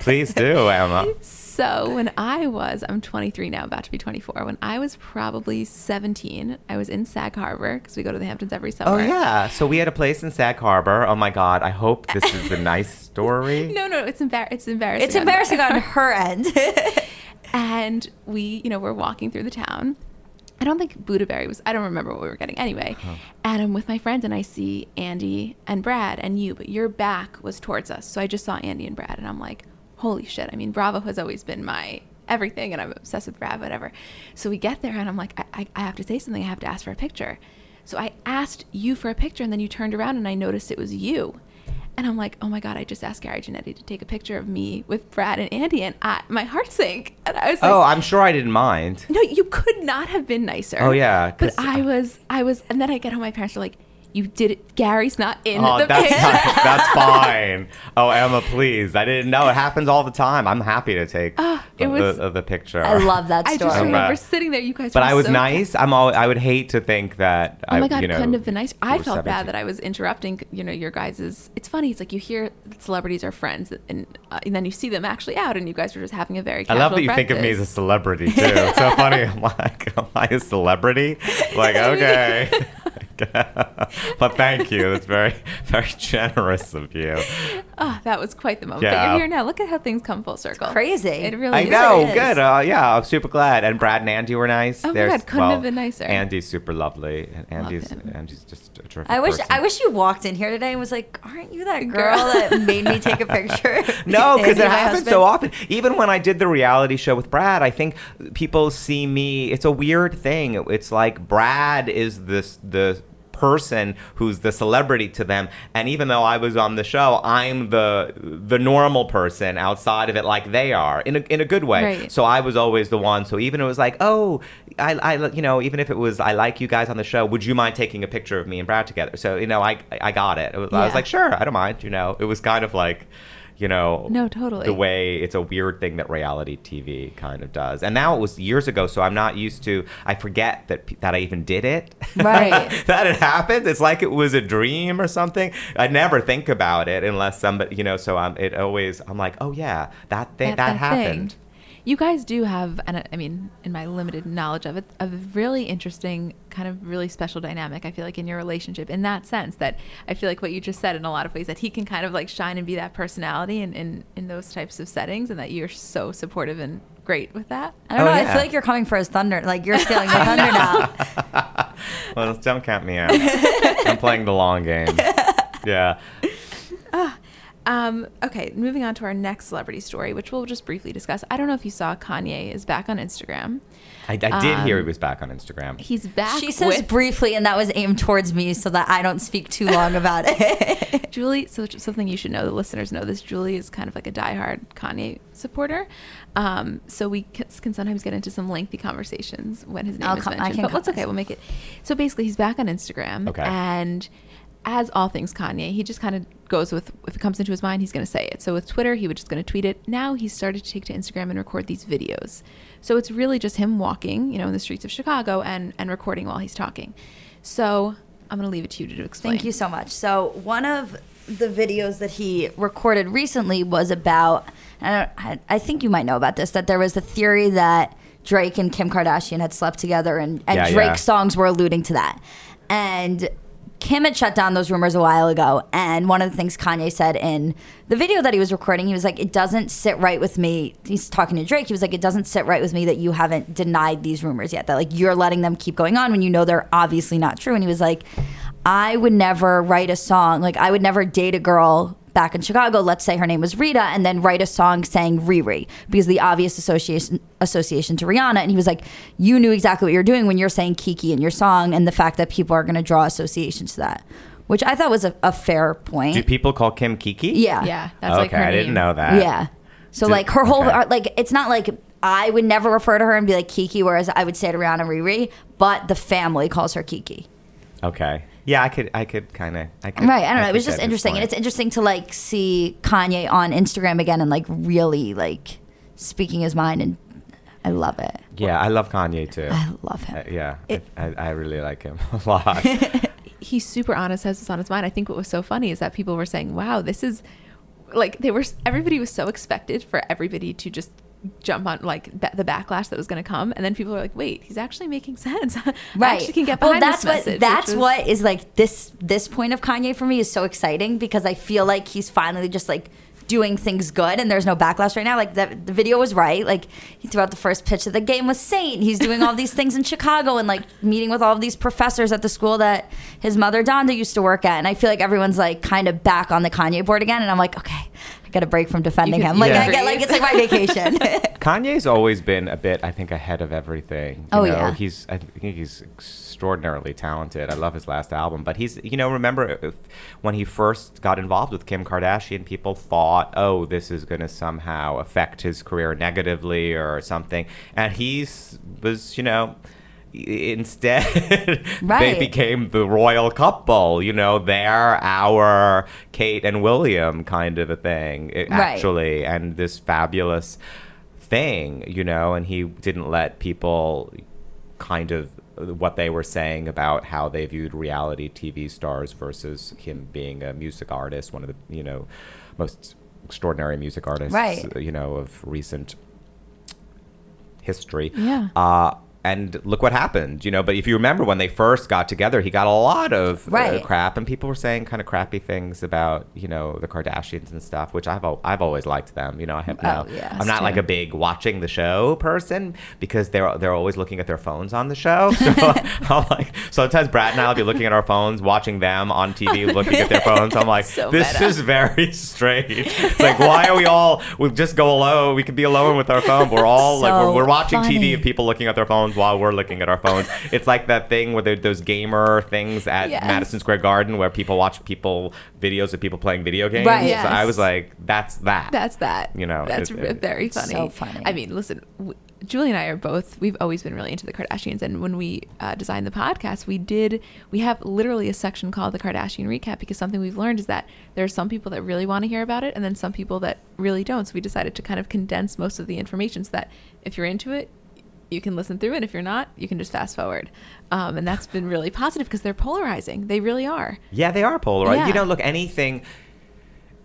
Please do, Emma. so when I was, I'm 23 now, about to be 24. When I was probably 17, I was in Sag Harbor because we go to the Hamptons every summer. Oh yeah. So we had a place in Sag Harbor. Oh my God. I hope this is a nice story. No, no, it's embar- It's embarrassing. it's on- embarrassing on her end. and we, you know, we're walking through the town. I don't think Buddha Berry was. I don't remember what we were getting. Anyway, uh-huh. and I'm with my friends, and I see Andy and Brad and you, but your back was towards us. So I just saw Andy and Brad, and I'm like, holy shit! I mean, Bravo has always been my everything, and I'm obsessed with Brad, whatever. So we get there, and I'm like, I, I, I have to say something. I have to ask for a picture. So I asked you for a picture, and then you turned around, and I noticed it was you. And I'm like, oh my God, I just asked Gary Janetti to take a picture of me with Brad and Andy, and I, my heart sank. And I was like, Oh, I'm sure I didn't mind. no, you could not have been nicer. Oh, yeah, But I was, I was, and then I get home. My parents are like, You did it. Gary's not in Oh, the that's picture. not- that's fine. Oh, Emma, please. I didn't know. It happens all the time. I'm happy to take Ah, it the, was- the, the picture. I love that story. I just remember Okay. sitting there. You guys. But were I was so nice. I'm all. I would hate to think that. Oh I, my god, you know, couldn't have been nice. I felt 17. bad that I was interrupting. You know, your guys's. It's funny. It's like you hear celebrities are friends, and, uh, and then you see them actually out, and you guys were just having a very. I love that you think of me as a celebrity too. It's so funny. I'm like, am I a celebrity? Like, okay. But thank you. That's very, very generous of you. Oh, that was quite the moment. But Yeah. you're here now. Look at how things come full circle. crazy. It really is. I is. know. is. Good. Uh, yeah, I'm super glad. And Brad and Andy were nice. Oh my There's- God, couldn't have been nicer. Andy's super lovely. And Andy's him. Andy's just a terrific I wish person. I wish you walked in here today and was like, "Aren't you that girl that made me take a picture?" No, because it my happens husband? so often. Even when I did the reality show with Brad, I think people see me. It's a weird thing. It's like Brad is this the person who's the celebrity to them. And even though I was on the show I'm the the normal person outside of it like they are in a, in a good way. Right. so I was always the one. So even it was like oh I, I you know even if it was I like you guys on the show would you mind taking a picture of me and Brad together? So you know I I got it, it was, I was like sure I don't mind you know. It was kind of like you know No, totally. the way it's a weird thing that reality TV kind of does. And now it was years ago, so I'm not used to. I forget that that I even did it. Right. that it happened. It's like it was a dream or something. I never think about it unless somebody, you know. So I'm. It always. I'm like, oh yeah, that thing that, thing. happened. You guys do have, and I- mean, in my limited knowledge of it, a really interesting, kind of really special dynamic. I feel like in your relationship, in that sense, that I feel like what you just said in a lot of ways, that he can kind of like shine and be that personality in in, in those types of settings, and that you're so supportive and great with that. I don't Oh, know. I feel like you're coming for his thunder. Like you're stealing the thunder now. Well, don't count me out. I'm playing the long game. Yeah. Ah. Um, okay, moving on to our next celebrity story, which we'll just briefly discuss. I don't know if you saw Kanye is back on Instagram. I, I did hear he Um, was back on Instagram. He's back. She says with briefly, and that was aimed towards me so that I don't speak too long about it. Julie, so something you should know, the listeners know this. Julie is kind of like a diehard Kanye supporter. Um, so we c- can sometimes get into some lengthy conversations when his name I'll is com- I mentioned. can But that's com- okay. We'll make it. So basically, he's back on Instagram. Okay. And as all things Kanye, he just kind of goes with if it comes into his mind, he's going to say it. So with Twitter, he was just going to tweet it. Now he's started to take to Instagram and record these videos. So it's really just him walking, you know, in the streets of Chicago and and recording while he's talking. So I'm going to leave it to you to explain. Thank you so much. So one of the videos that he recorded recently was about. I, don't, I, I think you might know about this. That there was a theory that Drake and Kim Kardashian had slept together, and, and Yeah, Drake's yeah. songs were alluding to that. And Kim had shut down those rumors a while ago. And one of the things Kanye said in the video that he was recording, he was like, It doesn't sit right with me. He's talking to Drake. He was like, It doesn't sit right with me that you haven't denied these rumors yet. That like you're letting them keep going on when you know they're obviously not true. And he was like, I would never write a song. Like, I would never date a girl back in Chicago, let's say her name was Rita, and then write a song saying Riri because the obvious association association to Rihanna. And he was like, You knew exactly what you're doing when you're saying Kiki in your song, and the fact that people are going to draw associations to that, which I thought was a, a fair point. Do people call Kim Kiki? yeah. Yeah, that's okay, like her I didn't know that. Yeah. So Did- like her whole okay. like it's not like I would never refer to her and be like Kiki, whereas I would say to Rihanna Riri, but the family calls her Kiki. Okay. Yeah, I could. I could kind of. I could, Right. I don't know. It was just interesting. And it's interesting to like see Kanye on Instagram again and like really like speaking his mind and I love it. Yeah, I love Kanye too. I love him. Uh, yeah, It- I, I really like him a lot. he's super honest, has this on his mind. I think what was so funny is that people were saying, "Wow, this is like they were." Everybody was so expected for everybody to just jump on like ba- the backlash that was going to come, and then people are like, "Wait, he's actually making sense. I Right. actually can get well, behind that's this what message." that's was- what is like this this point of Kanye for me is so exciting because I feel like he's finally just like doing things good and there's no backlash right now. Like the, the video was right. Like he threw out the first pitch of the game with Saint. He's doing all these things in Chicago and like meeting with all of these professors at the school that his mother Donda used to work at. And I feel like everyone's like kind of back on the Kanye board again. And I'm like, okay, I got a break from defending can- him. Like Yeah. I get like it's like my vacation. Kanye's always been a bit, I think, ahead of everything. You Oh, know, yeah. he's. I think he's extraordinarily talented. I love his last album, but he's. You know, remember uh, if, when he first got involved with Kim Kardashian, people thought, "Oh, this is going to somehow affect his career negatively or something," and he's was, you know. Instead they became the royal couple you know they're our kate and william kind of a thing it- Right. actually and this fabulous thing you know and he didn't let people kind of what they were saying about how they viewed reality tv stars versus him being a music artist one of the you know most extraordinary music artists Right. you know of recent history. Yeah. Uh, and look what happened, you know. But if you remember when they first got together, he got a lot of uh, crap, and people were saying kind of crappy things about, you know, the Kardashians and stuff. Which I've al- I've always liked them. You know, I have no. Oh, yeah, I'm not like a big watching the show person because they're they're always looking at their phones on the show. So I'm like sometimes Brad and I'll be looking at our phones, watching them on TV, looking at their phones. I'm like, So this meta. is very strange. It's like why are we all? We just go alone. We could be alone with our phone. We're all like we're, we're watching funny. TV of people looking at their phones while we're looking at our phones. It's like that thing where there, those gamer things at Yes. Madison Square Garden where people watch people videos of people playing video games. Right. Yes. So I was like, that's that. That's that. You know, that's it- it- very funny. So funny. I mean, listen, w- Julie and I are both. We've always been really into the Kardashians, and when we uh, designed the podcast, we did. We have literally a section called the Kardashian recap because something we've learned is that there are some people that really want to hear about it, and then some people that really don't. So we decided to kind of condense most of the information so that if you're into it. You can listen through it. If you're not, you can just fast forward, um, and that's been really positive because they're polarizing. They really are. Yeah, they are polarized. Yeah. You know, look, anything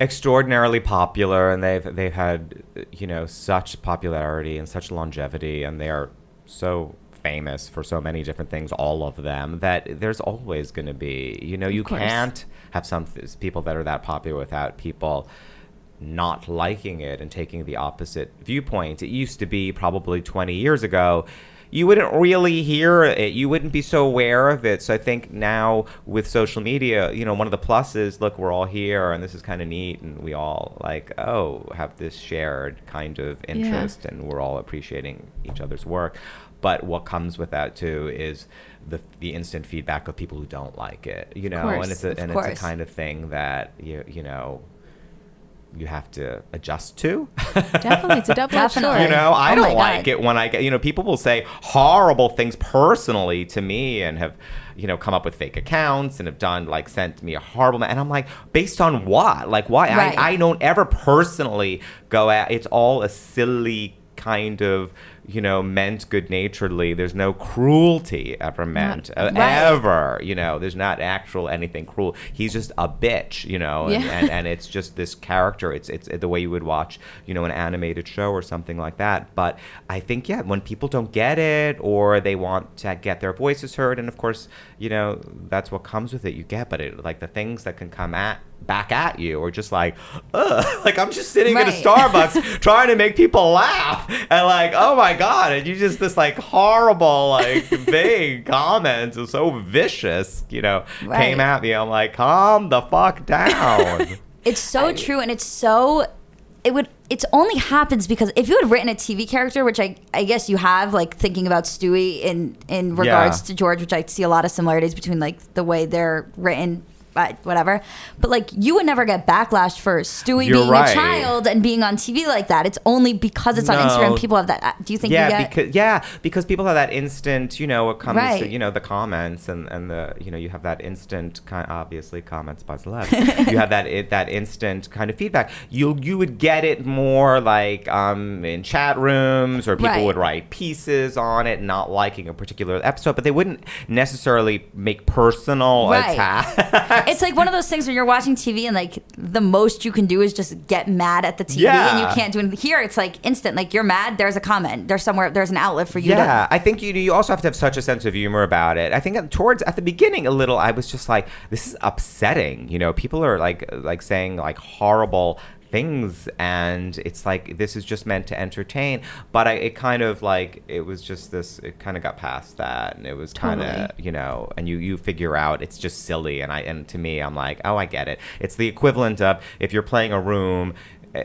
extraordinarily popular, and they've they've had you know such popularity and such longevity, and they are so famous for so many different things, all of them, that there's always going to be, you know, you can't have some th- people that are that popular without people not liking it and taking the opposite viewpoint. It used to be probably 20 years ago. You wouldn't really hear it. You wouldn't be so aware of it. So I think now with social media, you know, one of the pluses, look, we're all here and this is kind of neat. And we all like, oh, have this shared kind of interest and we're all appreciating each other's work. But what comes with that too is the, the instant feedback of people who don't like it, you know, course, and it's a, and it's a kind of thing that you, you know, you have to adjust to. Definitely, it's a double edged sword. you know, I Oh don't like God. it when I get, you know, people will say horrible things personally to me and have, you know, come up with fake accounts and have done like sent me a horrible, ma- and I'm like, based on what? Like, why? Right. I, I don't ever personally go at. It's all a silly kind of. You know, meant good naturedly. There's no cruelty ever meant, uh, Right. ever. You know, there's not actual anything cruel. He's just a bitch. You know, and, Yeah. and, and it's just this character. It's it's the way you would watch, you know, an animated show or something like that. But I think yeah, when people don't get it or they want to get their voices heard, and of course, you know, that's what comes with it. You get, but it like the things that can come at back at you or just like ugh, like i'm just sitting at a starbucks trying to make people laugh and like oh my god and you just this like horrible like vague comments is so vicious you know came at me i'm like calm the fuck down It's so true, and it's so. It would. It only happens because if you had written a TV character, which I, I guess you have, like thinking about Stewie in in regards Yeah. to George, which I see a lot of similarities between like the way they're written, but whatever. But like you would never get backlash for Stewie You're being right. a child and being on TV like that. It's only because it's on Instagram. People have that. uh, Do you think yeah, you get? because yeah, because people have that instant, you know, it comes, Right. you know, the comments and and the, you know, you have that instant kind, obviously comments by celebs. you have that it, that instant kind of feedback. You you would get it more like um in chat rooms or people Right. would write pieces on it, not liking a particular episode, but they wouldn't necessarily make personal Right. attacks. it's like one of those things where you're watching TV and like the most you can do is just get mad at the TV and you can't do anything. Here it's like instant. Like you're mad, there's a comment. There's somewhere there's an outlet for you yeah, to I think you you also have to have such a sense of humor about it. I think towards at the beginning a little, I was just like, this is upsetting. You know, people are like like saying like horrible things and it's like this is just meant to entertain but I, it kind of like it was just this it kind of got past that and it was kind of Totally. you know and you you figure out it's just silly and i and to me i'm like oh i get it it's the equivalent of if you're playing a room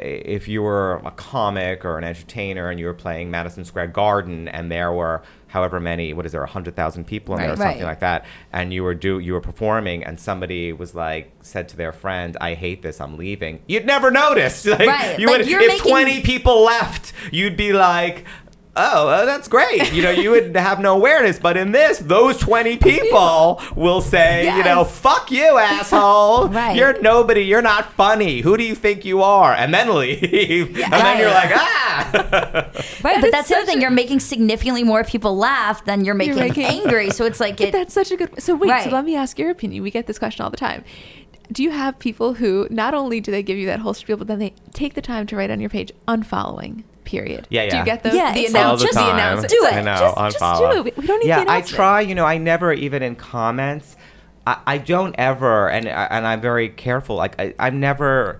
if you were a comic or an entertainer and you were playing madison square garden and there were however many what is there 100000 people in there or Right. something like that and you were do you were performing and somebody was like said to their friend i hate this i'm leaving you'd never notice like Right. you Like, would if making- 20 people left you'd be like oh, uh, that's great. You know, you would have no awareness. But in this, those 20 people will say, you know, fuck you, asshole. Right. You're nobody. You're not funny. Who do you think you are? And then leave. And then you're like, ah. Right, is but that's the other thing. a- You're making significantly more people laugh than you're making, making- angry. So it's like it. that's such a good. So wait, Right. so let me ask your opinion. We get this question all the time. Do you have people who not only do they give you that whole spiel, but then they take the time to write on your page unfollowing? Period. Yeah, Do yeah. you get the Yeah, the it's all the announcement? just time. The announcement. do it. I know, Just, just unfollow. do it. We don't need yeah, the I announcement. try. You know, I never even in comments. I, I don't ever, and and I'm very careful. Like I, I'm never.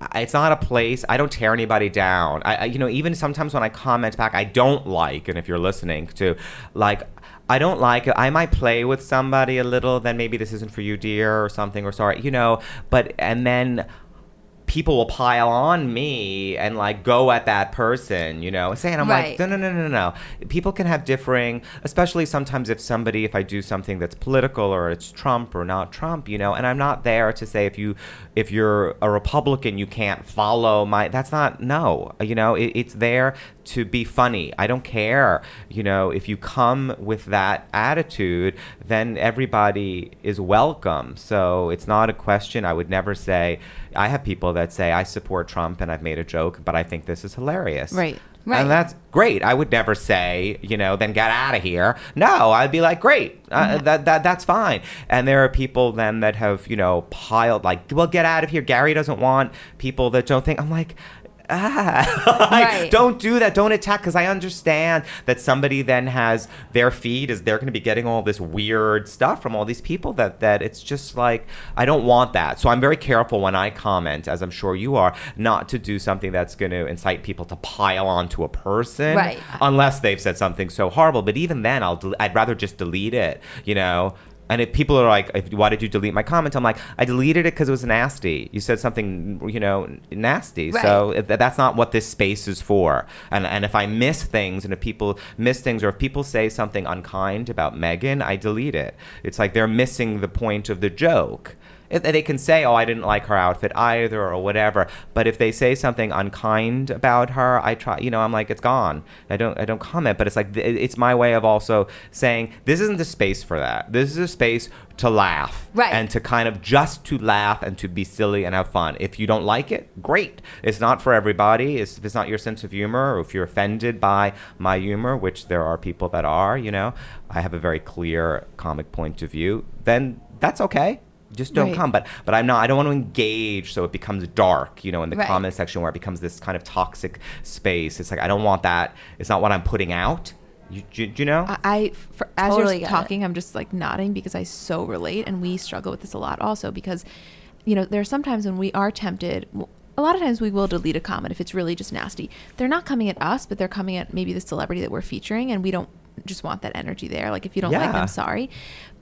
I- It's not a place. I don't tear anybody down. I, I, you know, even sometimes when I comment back, I don't like. And if you're listening to, like, I don't like it. I might play with somebody a little. Then maybe this isn't for you, dear, or something, or sorry, you know. But and then people will pile on me and like go at that person, you know, saying I'm Right. like, no, no, no, no, no. People can have differing, especially sometimes if somebody, if I do something that's political or it's Trump or not Trump, you know, and I'm not there to say if you, if you're a Republican, you can't follow my. That's not no, you know, it, it's there to be funny. I don't care, you know, if you come with that attitude, then everybody is welcome. So it's not a question. I would never say. I have people that say I support Trump and I've made a joke, but I think this is hilarious. Right. Right. And that's great. I would never say, you know, then get out of here. No, I'd be like, great, uh, that, that that's fine. And there are people then that have, you know, piled like, well, get out of here. Gary doesn't want people that don't think. I'm like, ah, Like, Right. don't do that. Don't attack because I understand that somebody then has their feed is they're going to be getting all this weird stuff from all these people that that it's just like I don't want that. So I'm very careful when I comment, as I'm sure you are, not to do something that's going to incite people to pile onto a person, Right. Unless they've said something so horrible. But even then, I'll del- I'd rather just delete it. You know. And if people are like, "Why did you delete my comment?" I'm like, "I deleted it because it was nasty. You said something, you know, nasty. So if, that's not what this space is for. And and if I miss things, and if people miss things, or if people say something unkind about Meghan, I delete it. It's like they're missing the point of the joke. They can say, "Oh, I didn't like her outfit either," or whatever. But if they say something unkind about her, I try. You know, I'm like, it's gone. I don't. I don't comment. But it's like it's my way of also saying this isn't the space for that. This is a space to laugh, Right. And to kind of just to laugh and to be silly and have fun. If you don't like it, great. It's not for everybody. It's, if it's not your sense of humor, or if you're offended by my humor, which there are people that are, you know, I have a very clear comic point of view. Then that's okay. Just don't Right. come. But but I'm not. I don't want to engage, so it becomes dark. You know, in the Right. comment section where it becomes this kind of toxic space. It's like I don't want that. It's not what I'm putting out. You, you, you know? I, I for, as Totally you're get it. talking, I'm just like nodding because I so relate, and we struggle with this a lot also because, you know, there are sometimes when we are tempted. A lot of times we will delete a comment if it's really just nasty. They're not coming at us, but they're coming at maybe the celebrity that we're featuring, and we don't just want that energy there. Like if you don't like Yeah. them, sorry,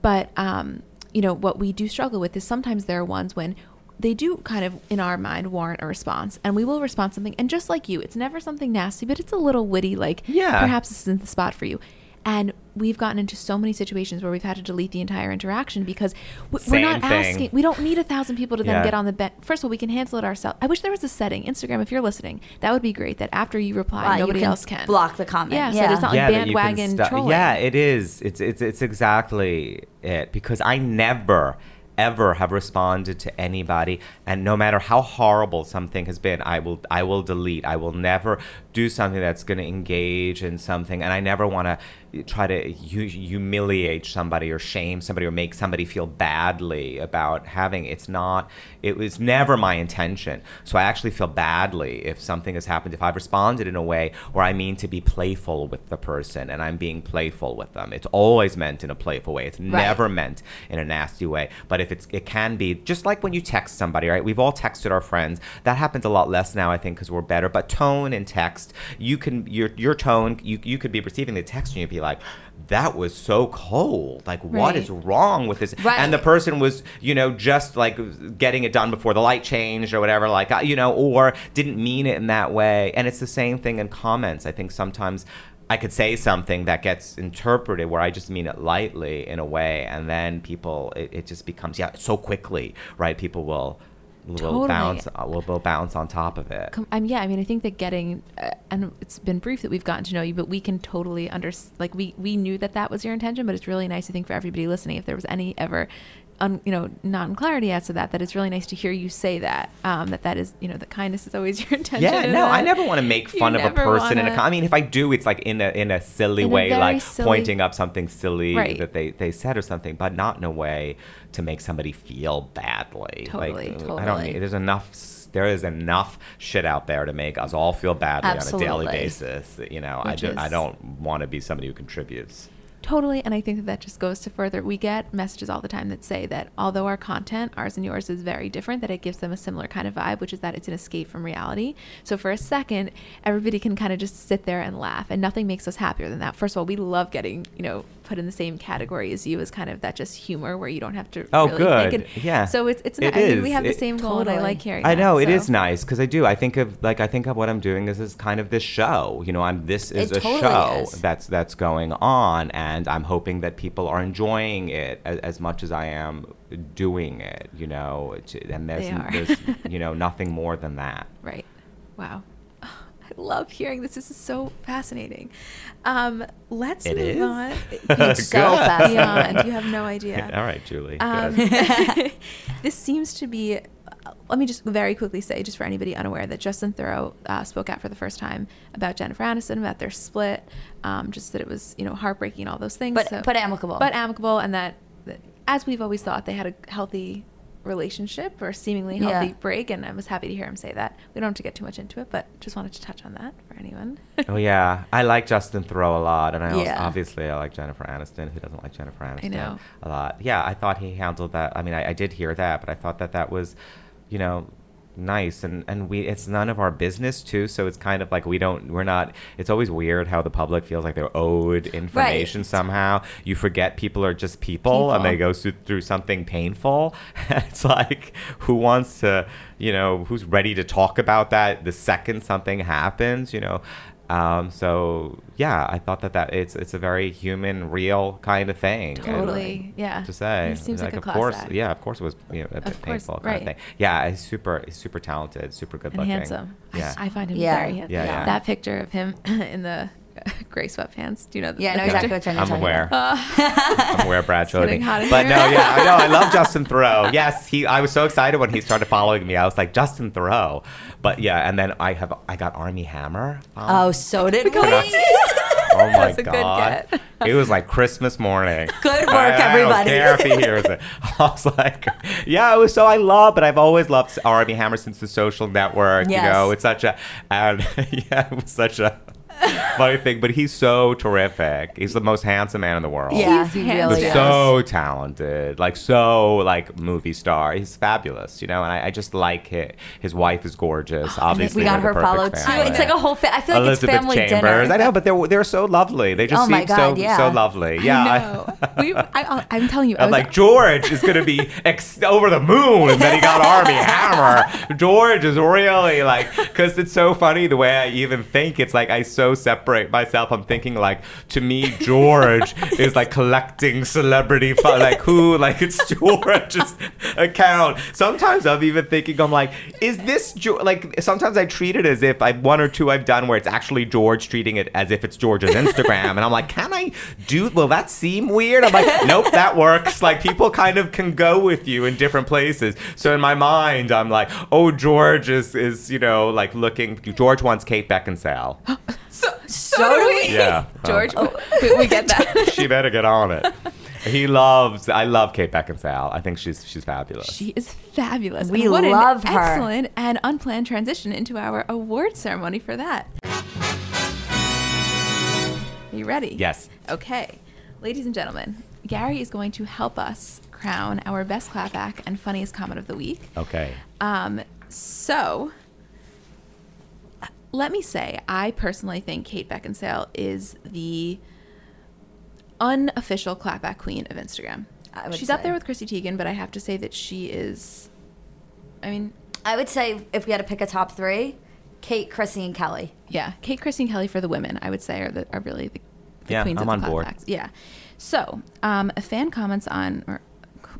but um, you know what we do struggle with is sometimes there are ones when they do kind of in our mind warrant a response and we will respond something and just like you it's never something nasty but it's a little witty like Yeah. perhaps this isn't the spot for you and we've gotten into so many situations where we've had to delete the entire interaction because we're Same not thing. asking we don't need a thousand people to then Yeah. get on the bet first of all we can handle it ourselves i wish there was a setting instagram if you're listening that would be great that after you reply Wow, you nobody can else can block the comment. yeah, yeah. so Yeah. there's not like that bandwagon stu- trolling Yeah, it is. It's it's it's exactly it because I never ever have responded to anybody and no matter how horrible something has been I will I will delete I will never do something that's going to engage in something and I never want to try to hu- humiliate somebody or shame somebody or make somebody feel badly about having it's not it was never my intention. So I actually feel badly if something has happened if I've responded in a way where I mean to be playful with the person and I'm being playful with them. It's always meant in a playful way. It's never meant in a nasty way. But if it's it can be just like when you text somebody right? We've all texted our friends. That happens a lot less now I think because we're better. But tone and text you can your your tone you you could be receiving the text and you'd be like that was so cold. Like what is Right. wrong with this? Right. and the person was you know just like getting it done before the light changed or whatever like uh, you know or didn't mean it in that way. And it's the same thing in comments. I think sometimes i could say something that gets interpreted where i just mean it lightly in a way and then people it, it just becomes yeah so quickly right? People will little Totally. bounce, a little bounce on top of it. Com- um, yeah, I mean, I think that getting, uh, and it's been brief that we've gotten to know you, but we can totally under like we we knew that that was your intention, but it's really nice, I think, for everybody listening, if there was any ever, un, you know, not in clarity as to that, that it's really nice to hear you say that, um, that that is, you know, that kindness is always your intention. Yeah, no, I never want to make fun of a person in a. wanna- I mean, if I do, it's like in a in a silly In way, very like silly- pointing up something silly Right. that they they said or something, but not in a way to make somebody feel badly. Totally, like, I don't totally. need. There's enough. There is enough shit out there to make us all feel badly on a daily basis. You know, I Which do, I don't want to be somebody who contributes. Totally, and I think that that just goes to further. We get messages all the time that say that although our content, ours and yours, is very different, that it gives them a similar kind of vibe, which is that it's an escape from reality. So for a second, everybody can kind of just sit there and laugh, and nothing makes us happier than that. First of all, we love getting you know put in the same category as you as kind of that just humor where you don't have to. Oh, really good. Think and Yeah. So it's it's. It I mean, we is. have the It- same goal, and I like hearing. I that, know it so. is nice because I do. I think of like I think of what I'm doing. This is kind of this show. You know, I'm this is It a totally show is. that's that's going on, and I'm hoping that people are enjoying it as, as much as I am doing it. You know, to, and there's, They are. there's you know nothing more than that. Right. Wow. I love hearing this. This is so fascinating. Um, let's It move is? on. It's so Good. fascinating. Beyond. You have no idea. All right, Julie. Um, this seems to be. Let me just very quickly say, just for anybody unaware, that Justin Theroux uh, spoke out for the first time about Jennifer Aniston, about their split, um, just that it was you know heartbreaking, all those things. But- but amicable. But amicable, and that, that as we've always thought, they had a healthy relationship or seemingly healthy Yeah. break, and I was happy to hear him say that. We don't have to get too much into it, but just wanted to touch on that for anyone. oh yeah, I like Justin Theroux a lot, and I also, obviously I like Jennifer Aniston. Who doesn't like Jennifer Aniston? know. a lot. Yeah, I thought he handled that. I mean, I, I did hear that, but I thought that that was, you know, nice and and we it's none of our business too so it's kind of like we don't we're not it's always weird how the public feels like they're owed information somehow. You forget people are just people, and they go through, through something painful. It's like who wants to you know who's ready to talk about that the second something happens you know um, so yeah, I thought that that it's it's a very human, real kind of thing. and Totally, yeah. To say, He seems like a of class course, act. yeah, of course it was you know, a Of bit course, painful kind right. of thing. Yeah, he's super, he's super talented, super good and looking, handsome. I- Yeah, I, find him Yeah. very handsome. Yeah, yeah. That picture of him in the gray sweatpants. Do you know? The, Yeah, I the know exactly what you're I'm talking aware. about. Uh, I'm aware, Brad getting Showing. hot But here. no, yeah, I know. I love Justin Theroux. Yes, he. I was so excited when he started following me. I was like Justin Theroux. But yeah, and then I have I got Armie Hammer. Um, oh, so did we. Oh my That's a good god! get. It was like Christmas morning. Good work, I, I everybody. don't care if he hears it. I was like, yeah, it was so I love, but I've always loved Armie Hammer since the Social Network. Yes. You know, it's such a and yeah, it was such a funny thing. But he's so terrific. He's the most handsome man in the world. Yeah, He's he really is. so talented, like so like movie star. He's fabulous, you know, and I, I just like it. His wife is gorgeous. Oh, obviously, we got her followed too. It's like a whole. Fa- I feel like Elizabeth it's family Chambers. dinner. I know, but they're they're so lovely. They just Oh seem God, so yeah. so lovely. Yeah, I know. we, I, I'm telling you, I'm like George is gonna be ex- over the moon, then he got Armie Hammer. George is really like, because it's so funny the way I even think. It's like I so separate myself. I'm thinking like, to me, George is like collecting celebrity, fo- like who, like it's George's account. Sometimes I'm even thinking, I'm like, is this Jo-? like? Sometimes I treat it as if I one or two I've done where it's actually George treating it as if it's George's Instagram, and I'm like, can I do? Will that seem weird? I'm like, nope, that works. Like people kind of can go with you in different places. So in my mind, I'm like, oh, George is is you know like looking. George wants Kate Beckinsale. so, so, So do do we. Yeah, George, um, we, we get that. she better get on it. He loves. I love Kate Beckinsale. I think she's she's fabulous. She is fabulous. We and what love an her. excellent and unplanned transition into our award ceremony for that. Are you ready? Yes. Okay. Ladies and gentlemen, Gary is going to help us crown our best clapback and funniest comment of the week. Okay. Um, so let me say, I personally think Kate Beckinsale is the unofficial clapback queen of Instagram. I would She's up there with Chrissy Teigen, but I have to say that she is. I mean, I would say if we had to pick a top three, Kate, Chrissy, and Kelly. yeah, Kate, Chrissy, and Kelly for the women, I would say, are, the, are really the, the Yeah, queens I'm of the on board. clapbacks. Yeah. So, um, a fan comments on, or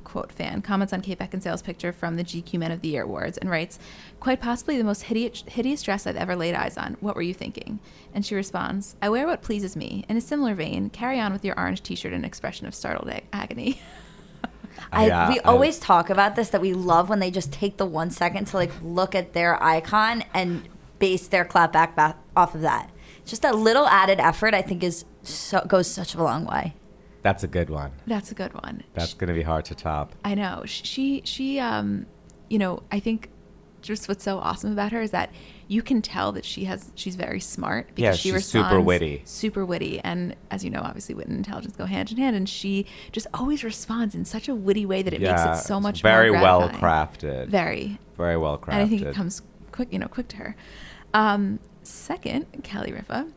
quote fan, comments on Kate Beckinsale's picture from the GQ Men of the Year Awards and writes, Quite possibly the most hideous, hideous dress I've ever laid eyes on. What were you thinking? And she responds, I wear what pleases me. In a similar vein, carry on with your orange t shirt and expression of startled ag- agony. I, Yeah, we I- always talk about this that we love when they just take the one second to like look at their icon and base their clapback back off of that. Just that little added effort, I think, is so, goes such a long way. That's a good one. That's a good one. That's going to be hard to top. I know. She, she, um, you know, I think just what's so awesome about her is that you can tell that she has, she's very smart because Yeah, she she's super witty. super witty. And as you know, obviously wit and intelligence go hand in hand. And she just always responds in such a witty way that it makes it so much very well crafted. Very. very well crafted. And I think it comes quick, you know, quick to her. Um, second, Kelly Ripa.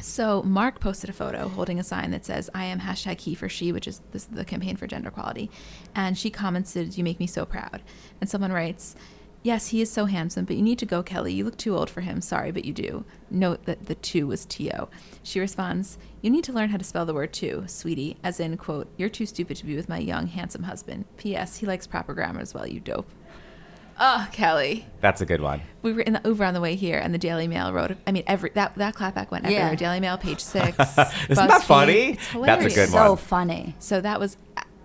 So Mark posted a photo holding a sign that says "I am hashtag He for She," which is this, the campaign for gender equality, and she commented, "You make me so proud." And someone writes, "Yes, he is so handsome, but you need to go, Kelly. You look too old for him. Sorry, but you do." Note that the two was to. She responds, "You need to learn how to spell the word two, sweetie, as in quote, you're too stupid to be with my young handsome husband. P.S. He likes proper grammar as well. You dope." Oh, Kelly That's a good one. we were in the Uber on the way here, and the Daily Mail wrote. I mean, every that that clapback went everywhere. Yeah. Daily Mail, page six. Isn't that funny? It's That's a hilarious. good so funny. So that was.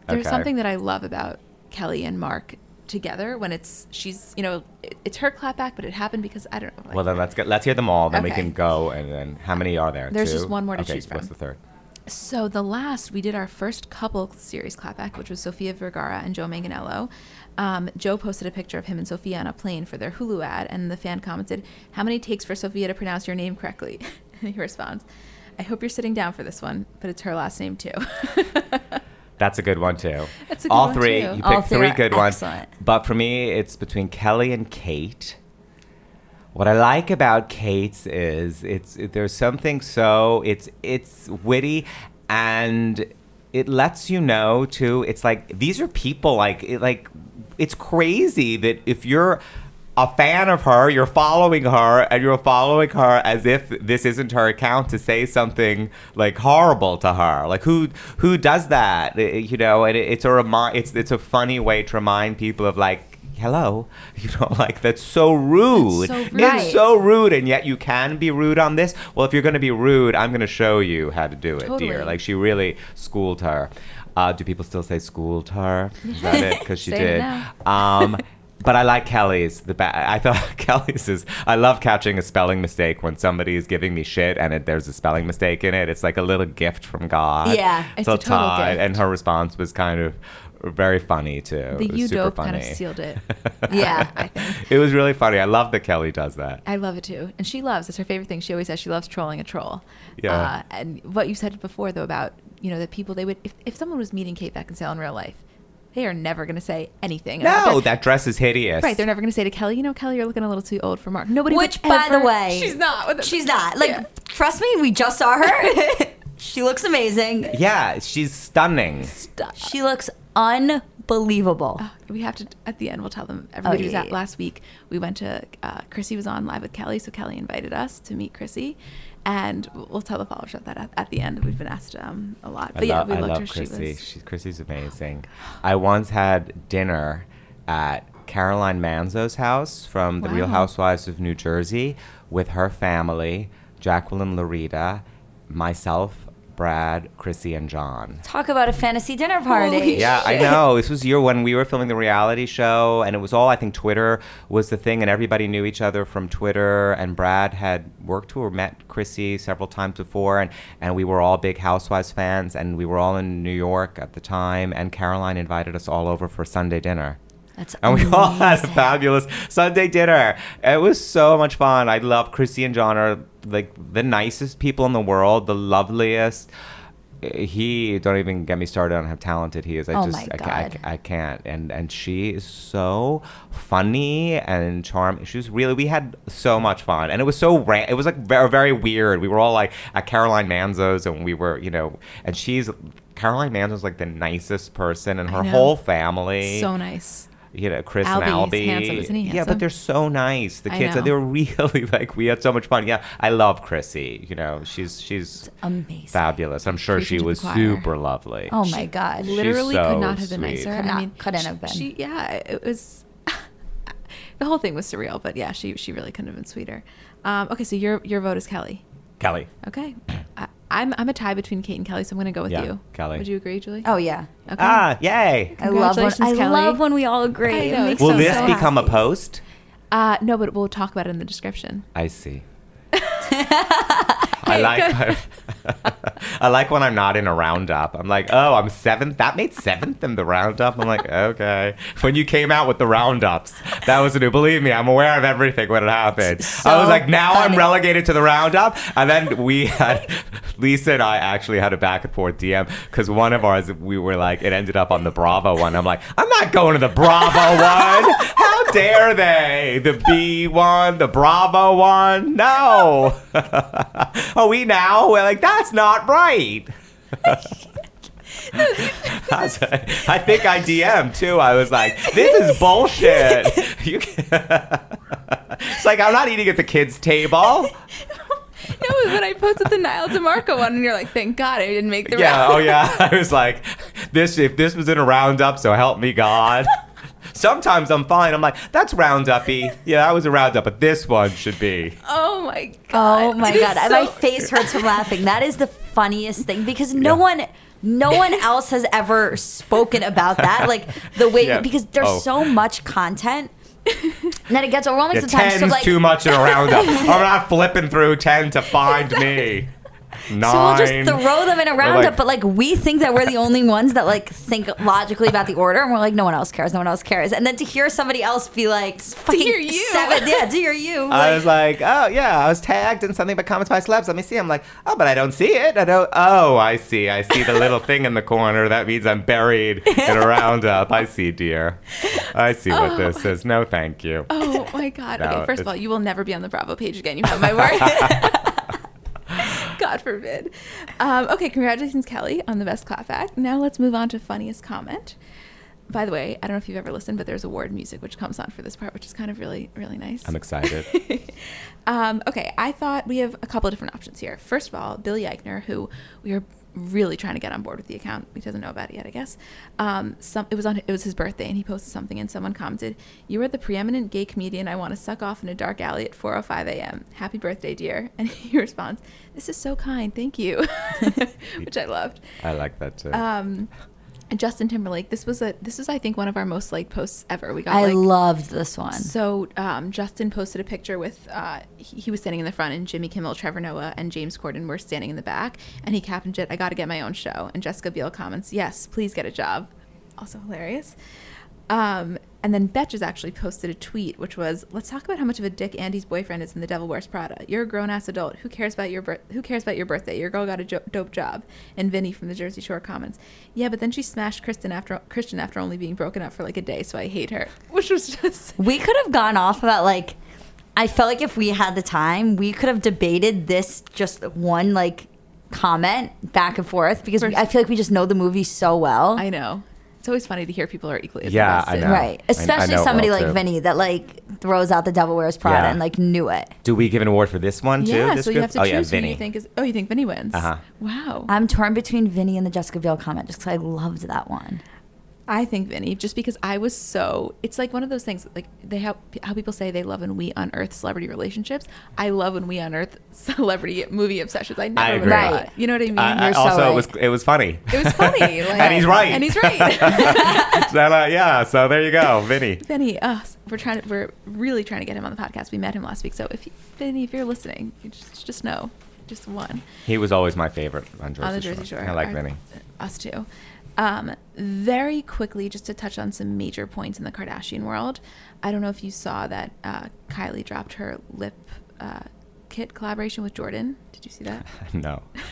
There's Okay. something that I love about Kelly and Mark together when it's she's you know it, it's her clapback, but it happened because I don't know. like- Well, then let's get let's hear them all. Then we can go. And then how many are there? There's Two? just one more to okay, choose What's the third? So the last we did our first couple series clapback, which was Sofia Vergara and Joe Manganiello. Um, Joe posted a picture of him and Sofia on a plane for their Hulu ad, and the fan commented, "How many takes for Sofia to pronounce your name correctly?" and he responds, "I hope you're sitting down for this one, but it's her last name too." That's a good one too. That's a good all one, three. too. You picked All three three are good ones. excellent. But for me, it's between Kelly and Kate. What I like about Kate's is it's it, there's something so it's it's witty and it lets you know too. It's like these are people like it, like it's crazy that if you're a fan of her, you're following her, and you're following her as if this isn't her account to say something like horrible to her. Like who who does that? Eh, You know, and it, it's a remind. It's it's a funny way to remind people of like. Hello, you know, like that's so rude. so rude. It's so rude, and yet you can be rude on this. Well, if you're going to be rude, I'm going to show you how to do it, dear. Like she really schooled her. Uh, do people still say schooled her? Is that it? Because she did. Um, but I like Kelly's. The ba- I thought Kelly's is. I love catching a spelling mistake when somebody is giving me shit and it, there's a spelling mistake in it. It's like a little gift from God. Yeah, it's so a total gift. And her response was kind of very funny too. the you dope funny. kind of sealed it. Yeah. I think. It was really funny. I love that Kelly does that. I love it too, and she loves. It's her favorite thing. She always says she loves trolling a troll. Yeah. Uh, and what you said before though about you know that people they would if if someone was meeting Kate Beckinsale in real life, they are never going to say anything. about No, that. that dress is hideous. Right, they're never going to say to Kelly, you know, Kelly, you're looking a little too old for Mark. Nobody. Which, would by the way, she's not. She's not. Like, Yeah. trust me, we just saw her. she looks amazing. Yeah, she's stunning. She looks unbelievable. Uh, we have to at the end. We'll tell them. Everybody Oh, was at yeah. last week. We went to uh, Chrissy was on live with Kelly, so Kelly invited us to meet Chrissy, and we'll tell the followers that at, at the end. We've been asked um, a lot, I but yeah, love, we I looked love her. Chrissy. She was She's, Chrissy's amazing. I once had dinner at Caroline Manzo's house from the Real Housewives of New Jersey with her family, Jacqueline Laurita, myself, Brad, Chrissy, and John. Talk about a fantasy dinner party. Holy Yeah, I know. This was year when we were filming the reality show, and it was all I think Twitter was the thing, and everybody knew each other from Twitter. And Brad had worked with or met Chrissy several times before, and and we were all big Housewives fans, and we were all in New York at the time. And Caroline invited us all over for Sunday dinner. That's And we all had a fabulous Sunday dinner. It was so much fun. I love Chrissy and John are like the nicest people in the world, the loveliest. He don't even get me started on how talented he is. I Oh just my I, ca- I. I can't. And and she is so funny and charming. She was really we had so much fun. And it was so ra- it was like very very weird. We were all like at Caroline Manzo's and we were, you know, and she's Caroline Manzo's like the nicest person and her whole family so nice. You know, Chris Albie's and Albie. handsome, isn't he Yeah, but they're so nice. The I kids, know. they were really like we had so much fun. Yeah, I love Chrissy. You know, she's she's Amazing. fabulous. I'm sure she Preaching to was super lovely. Oh my god. literally so could not have been sweet. nicer. Could I not- mean, couldn't she- have been. She, yeah, it was. the whole thing was surreal, but yeah, she she really couldn't have been sweeter. Um, okay, so your your vote is Kelly. Kelly. Okay, I, I'm I'm a tie between Kate and Kelly, so I'm going to go with Yeah, you. Kelly. Would you agree, Julie? Oh yeah. okay. Ah, yay. I love when Congratulations, I Kelly. love when we all agree. I It makes Will me this so become a happy. post? Uh, no, but we'll talk about it in the description. I see. I like I like when I'm not in a roundup. I'm like, oh, I'm seventh. That made seventh in the roundup. I'm like, okay. When you came out with the roundups, that was new. Believe me, I'm aware of everything when it happened. I was like, now I'm relegated to the roundup. And then we had Lisa and I actually had a back and forth DM because one of ours we were like, it ended up on the Bravo one. I'm like, I'm not going to the Bravo one. Dare they? The B one, the Bravo one? No. Are we now? We're like, that's not right. I think I DM'd too. I was like, this is bullshit. You it's like, I'm not eating at the kids' table. No, it was when I posted the Nyle DiMarco one, and you're like, "Thank God I didn't make the Yeah, round." oh yeah. I was like, this if this was in a roundup, so help me God. Sometimes I'm fine. I'm like, that's roundupy. Yeah, that was a roundup, but this one should be. Oh my God! Oh my It is god, so- my face hurts from laughing. That is the funniest thing because no Yeah. one no one else has ever spoken about that. Like the way Yeah. because there's Oh. so much content. and then it gets overwhelming Yeah, sometimes. ten's So like too much in a roundup. I'm not flipping through ten to find me. Nine. So we'll just throw them in a roundup, like- but like we think that we're the only ones that like think logically about the order, and we're like, no one else cares, no one else cares. And then to hear somebody else be like, fucking hear you. seven, yeah, to hear you, I was like, oh yeah, I was tagged in something but comments by celebs. Let me see. I'm like, oh, but I don't see it. I don't. Oh, I see. I see the little thing in the corner. That means I'm buried in a roundup. I see, dear. I see what this oh. is. No, thank you. Oh my God! No, okay, first of all, you will never be on the Bravo page again. You have my word. God forbid. Um, okay, congratulations, Kelly, on the best clap act. Now let's move on to funniest comment. By the way, I don't know if you've ever listened, but there's award music which comes on for this part, which is kind of really, really nice. I'm excited. um, okay, I thought we have a couple of different options here. First of all, Billy Eichner, who we are really trying to get on board with the account. He doesn't know about it yet, I guess. Um, some it was on it was his birthday, and he posted something, and someone commented, "You are the preeminent gay comedian I want to suck off in a dark alley at 4:05 a.m. Happy birthday, dear!" And he responds, "This is so kind, thank you," which I loved. I like that too. Um, Justin Timberlake. This was a this is I think one of our most liked posts ever. We got I like loved this one. so um, Justin posted a picture with uh, he, he was standing in the front, and Jimmy Kimmel, Trevor Noah, and James Corden were standing in the back, and he captioned it, "I got to get my own show." And Jessica Biel comments, "Yes, please get a job." Also hilarious. Um, and then Betches actually posted a tweet, which was, "Let's talk about how much of a dick Andy's boyfriend is in The Devil Wears Prada. You're a grown ass adult. Who cares about your bir- Who cares about your birthday? Your girl got a jo- dope job." And Vinny from the Jersey Shore comments, "Yeah, but then she smashed Kristen after Christian after only being broken up for like a day, so I hate her." Which was just we could have gone off about like I felt like if we had the time, we could have debated this just one like comment back and forth because we, I feel like we just know the movie so well. I know. It's always funny to hear people are equally as Yeah, invested. I know. Right. I- I Especially know somebody well, like too. Vinny that like throws out the Devil Wears Prada Yeah. and like knew it. Do we give an award for this one too? Yeah, this so you group? have to oh choose yeah, who you think is. Oh, you think Vinny wins? Uh-huh. Wow. I'm torn between Vinny and the Jessica Biel comment just because I loved that one. I think Vinny, just because I was so. It's like one of those things. Like they have how people say they love when we unearth celebrity relationships. I love when we unearth celebrity movie obsessions. I never I agree. Right. You know what I mean? I- I- You're so also, it right. was it was funny. it was funny. Like, And he's right. And he's right. So, uh, yeah, so there you go, Vinny. Vinny, uh, we're trying to. We're really trying to get him on the podcast. We met him last week, so if you, Vinny, if you're listening, you just just know, just one. He was always my favorite on Jersey, on the Jersey Shore. I like Our- Vinny. Us too. Um, very quickly, just to touch on some major points in the Kardashian world. I don't know if you saw that uh, Kylie dropped her lip uh, kit collaboration with Jordan. Did you see that? No.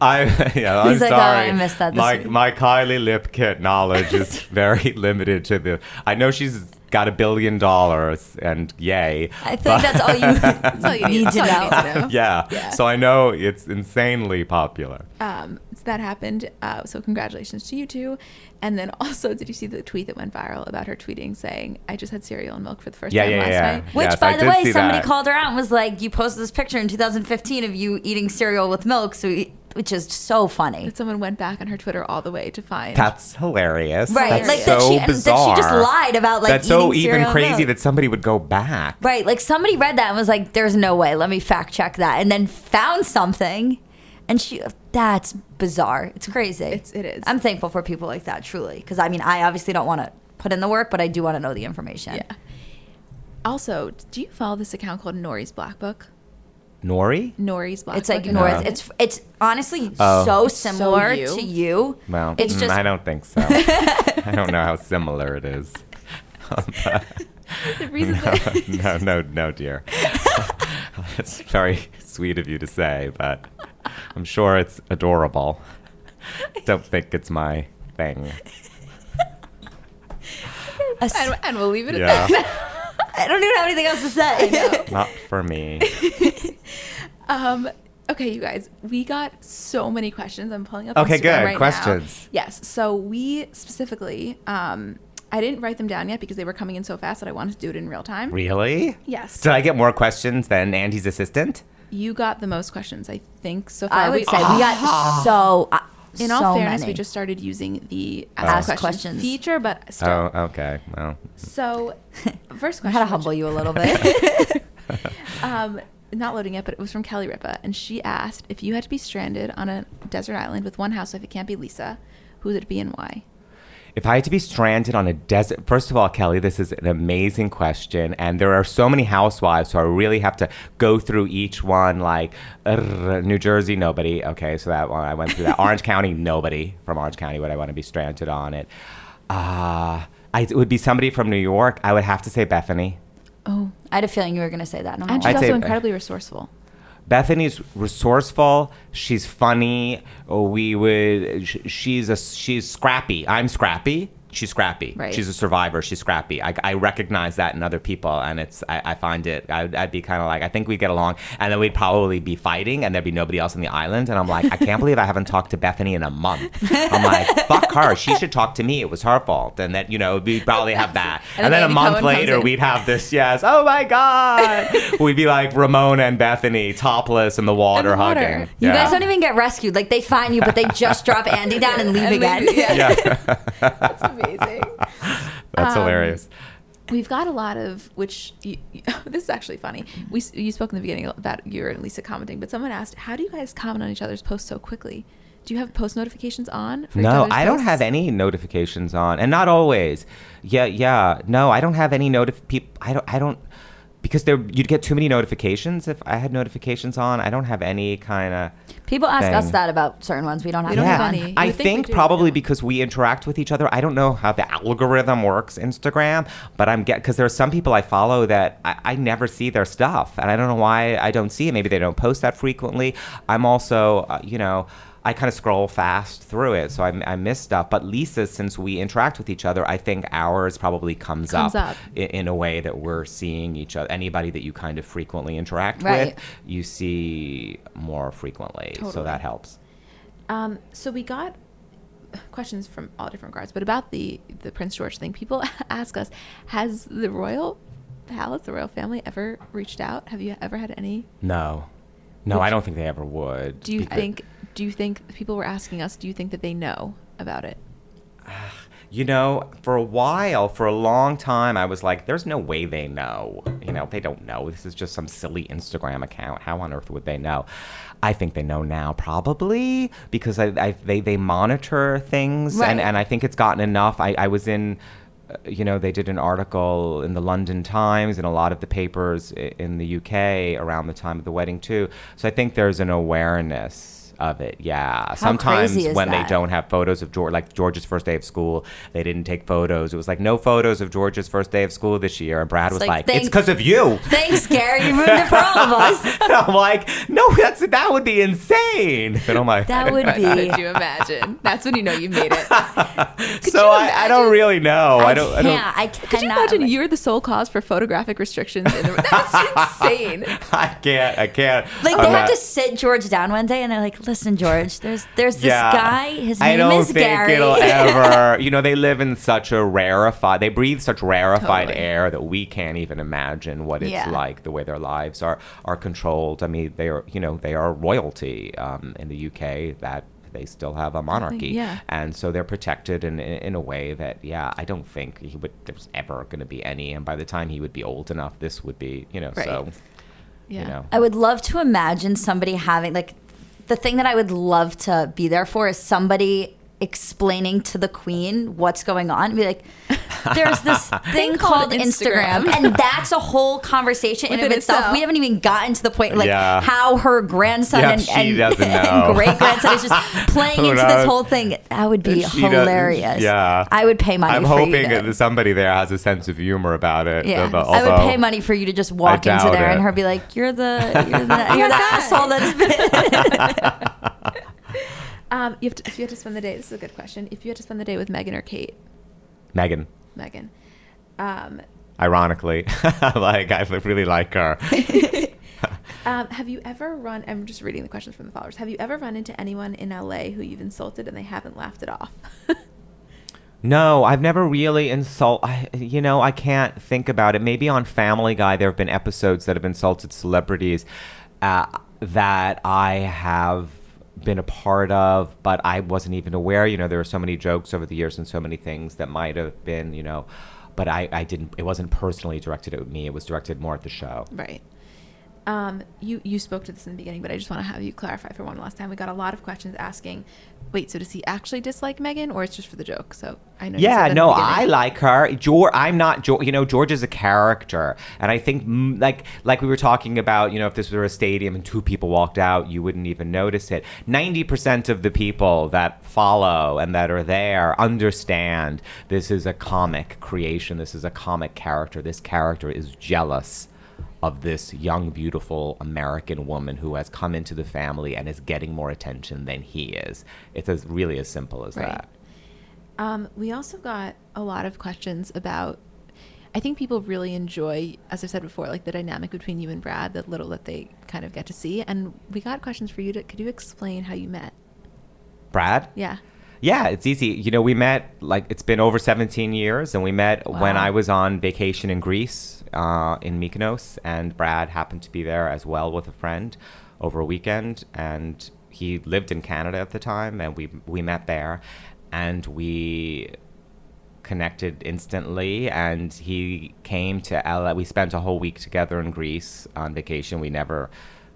I yeah, I'm He's like, "Oh, sorry. I missed that this my week." my Kylie lip kit knowledge is very limited to the. I know she's got a billion dollars, and yay. I think that's all you, That's all you need, need to know. need to know. Yeah. Yeah. So I know it's insanely popular. Um, so that happened. Uh, so congratulations to you two. And then also, did you see the tweet that went viral about her tweeting saying, "I just had cereal and milk for the first Yeah, time yeah, last yeah. night." Which, Yes, by I the way, somebody that. called her out and was like, "You posted this picture in 2015 of you eating cereal with milk," so you- which is so funny. That someone went back on her Twitter all the way to find. That's hilarious. Right, That's like so that she and bizarre. that she just lied about like That's so even crazy milk. that somebody would go back. Right, like somebody read that and was like, "There's no way. Let me fact check that," and then found something, and she. That's bizarre. It's crazy. It's- it is. I'm thankful for people like that, truly, because I mean, I obviously don't want to put in the work, but I do want to know the information. Yeah. Also, do you follow this account called Nori's Black Book? Nori? Nori's Black It's like and North. No. It's it's honestly Oh. so It's so similar you. to you. Well, it's mm, just I don't think so. I don't know how similar it is. the reason that no, no, no, dear. it's very sweet of you to say, but I'm sure it's adorable. Don't think it's my thing. and, and we'll leave it at that. I don't even have anything else to say. not for me. Um, okay, you guys, we got so many questions. I'm pulling up. Okay, Instagram good. right now. Questions. Yes. So we specifically, um, I didn't write them down yet because they were coming in so fast that I wanted to do it in real time. Really? Yes. Did I get more questions than Andy's assistant? You got the most questions, I think, so far. I would We- say we got so. Uh, in all so fairness, many. we just started using the Ask ask, questions, questions. feature, but still. Oh, okay. Well, So, first question. I had to humble you a little bit. Um, not loading yet, but it was from Kelly Ripa, and she asked if you had to be stranded on a desert island with one housewife, it can't be Lisa. Who would it be and why? If I had to be stranded on a desert, first of all, Kelly, this is an amazing question. And there are so many housewives, so I really have to go through each one. Like uh, New Jersey, nobody. Okay, so that one, I went through that. Orange County, nobody from Orange County would I want to be stranded on it. Uh, I, it would be somebody from New York. I would have to say Bethany. Oh, I had a feeling you were going to say that. I and she's I'd say- also incredibly resourceful. Bethany's resourceful. She's funny. We would. She's a. She's scrappy. I'm scrappy. She's scrappy. Right. She's a survivor. She's scrappy. I, I recognize that in other people, and it's. I, I find it. I'd, I'd be kind of like. I think we get along, and then we'd probably be fighting, and there'd be nobody else on the island, and I'm like, I can't believe I haven't talked to Bethany in a month. I'm like, fuck her. She should talk to me. It was her fault, and that you know we'd probably have that, And and, then then a month later we'd have this. Yes. Oh my god. we'd be like Ramona and Bethany topless in the water, the water. hugging. You Yeah. guys don't even get rescued. Like they find you, but they just drop Andy down and leave And again. leave- yeah. Yeah, amazing. that's Um, hilarious. We've got a lot of which you, this is actually funny. We you spoke in the beginning about you and Lisa commenting, but someone asked, "How do you guys comment on each other's posts so quickly? Do you have post notifications on?" No, I don't have any notifications on, and not always. Yeah, yeah. No, I don't have any notif. Peop- I don't. I don't. Because there, you'd get too many notifications if I had notifications on. I don't have any kind of. People ask us that about certain ones. We don't have We don't them have any. You I think think probably yeah. because we interact with each other. I don't know how the algorithm works Instagram, but I'm get because there are some people I follow that I, I never see their stuff, and I don't know why I don't see it. Maybe they don't post that frequently. I'm also, uh, you know. I kind of scroll fast through it, so I, I miss stuff. But Lisa, since we interact with each other, I think ours probably comes, Comes up, up. In, in a way that we're seeing each other. Anybody that you kind of frequently interact Right. with, you see more frequently, so that helps. Um, so we got questions from all different regards, but about the the Prince George thing, people ask us: Has the royal palace, the royal family, ever reached out? Have you ever had any? No, no, Would I don't think they ever would. Do you think? Do you think people were asking us? Do you think that they know about it? You know, for a while, for a long time, I was like, "There's no way they know." You know, they don't know. This is just some silly Instagram account. How on earth would they know? I think they know now, probably because I, I they they monitor things, Right. and and I think it's gotten enough. I I was in. uh, You know, they did an article in the London Times and a lot of the papers in the UK around the time of the wedding too. So I think there's an awareness of it. Yeah. Sometimes crazy is when they don't have photos of George, like George's first day of school, they didn't take photos. It was like no photos of George's first day of school this year. And Brad was like, like, "It's because of you." Thanks, Gary. You ruined it for all of us. And I'm like, "No, that's that would be insane." But I'm like, That would be. Could be. you imagine? That's when you know you've made it. so I, I don't really know. I, I don't. I can't. don't. I cannot. Could you imagine you're the sole cause for photographic restrictions in the That's insane. I can't. I can't. Like I'm they have to sit George down one day, and they're like, "Listen, George, there's there's this Yeah. guy. His I name don't is think Gary." it'll ever. You know, they live in such a rarefied. They breathe such rarefied Totally. air that we can't even imagine what it's Yeah. like. The way their lives are are controlled. I mean, they are. You know, they are royalty um, in the UK. That they still have a monarchy, yeah. and so they're protected in, in in a way that, yeah, I don't think he would. There's ever going to be any. And by the time he would be old enough, this would be. You know, Right. so Yeah. you know. I would love to imagine somebody having like the thing that I would love to be there for is somebody explaining to the queen what's going on. Be like, there's this thing called called Instagram, Instagram. and that's a whole conversation in and of Within itself. itself. We haven't even gotten to the point like Yeah. how her grandson Yeah, and, and, and great grandson is just playing Who into this whole thing. That would be She hilarious. yeah. I would pay money I'm for hoping you to, that somebody there has a sense of humor about it. yeah, although- I would pay money for you to just walk into doubt there and her be like, "You're the, you're the, you're the asshole that's been." Um, you have to, if you had to spend the day, this is a good question. If you had to spend the day with Meghan or Kate, Meghan. Meghan, um, Ironically, like I really like her. um, have you ever run? I'm just reading the questions from the followers. Have you ever run into anyone in LA who you've insulted and they haven't laughed it off? No, I've never really insult. I, you know, I can't think about it. Maybe on Family Guy, there have been episodes that have insulted celebrities uh, that I have been a part of, but I wasn't even aware. You know, there were so many jokes over the years and so many things that might have been, you know, but I, I didn't. It wasn't personally directed at me. It was directed more at the show. Right. Um, you you spoke to this in the beginning, but I just want to have you clarify for one last time. We got a lot of questions asking, wait, so does he actually dislike Meghan, or it's just for the joke? So I know. Yeah, no, I like her. George, I'm not. George, you know, George is a character, and I think mm, like like we were talking about. You know, if this were a stadium and two people walked out, you wouldn't even notice it. Ninety percent of the people that follow and that are there understand this is a comic creation. This is a comic character. This character is jealous of this young, beautiful American woman who has come into the family and is getting more attention than he is. It's as really as simple as Right. that. Um, we also got a lot of questions about. I think people really enjoy, as I said before, like the dynamic between you and Brad, the little that they kind of get to see. And we got questions for you. To, could you explain how you met? Brad? Yeah. Yeah, it's easy. You know, we met like it's been over 17 years, and we met when I was on vacation in Greece, uh, in Mykonos, and Brad happened to be there as well with a friend over a weekend, and he lived in Canada at the time, and we we met there, and we connected instantly and he came to LA. We spent a whole week together in Greece on vacation. We never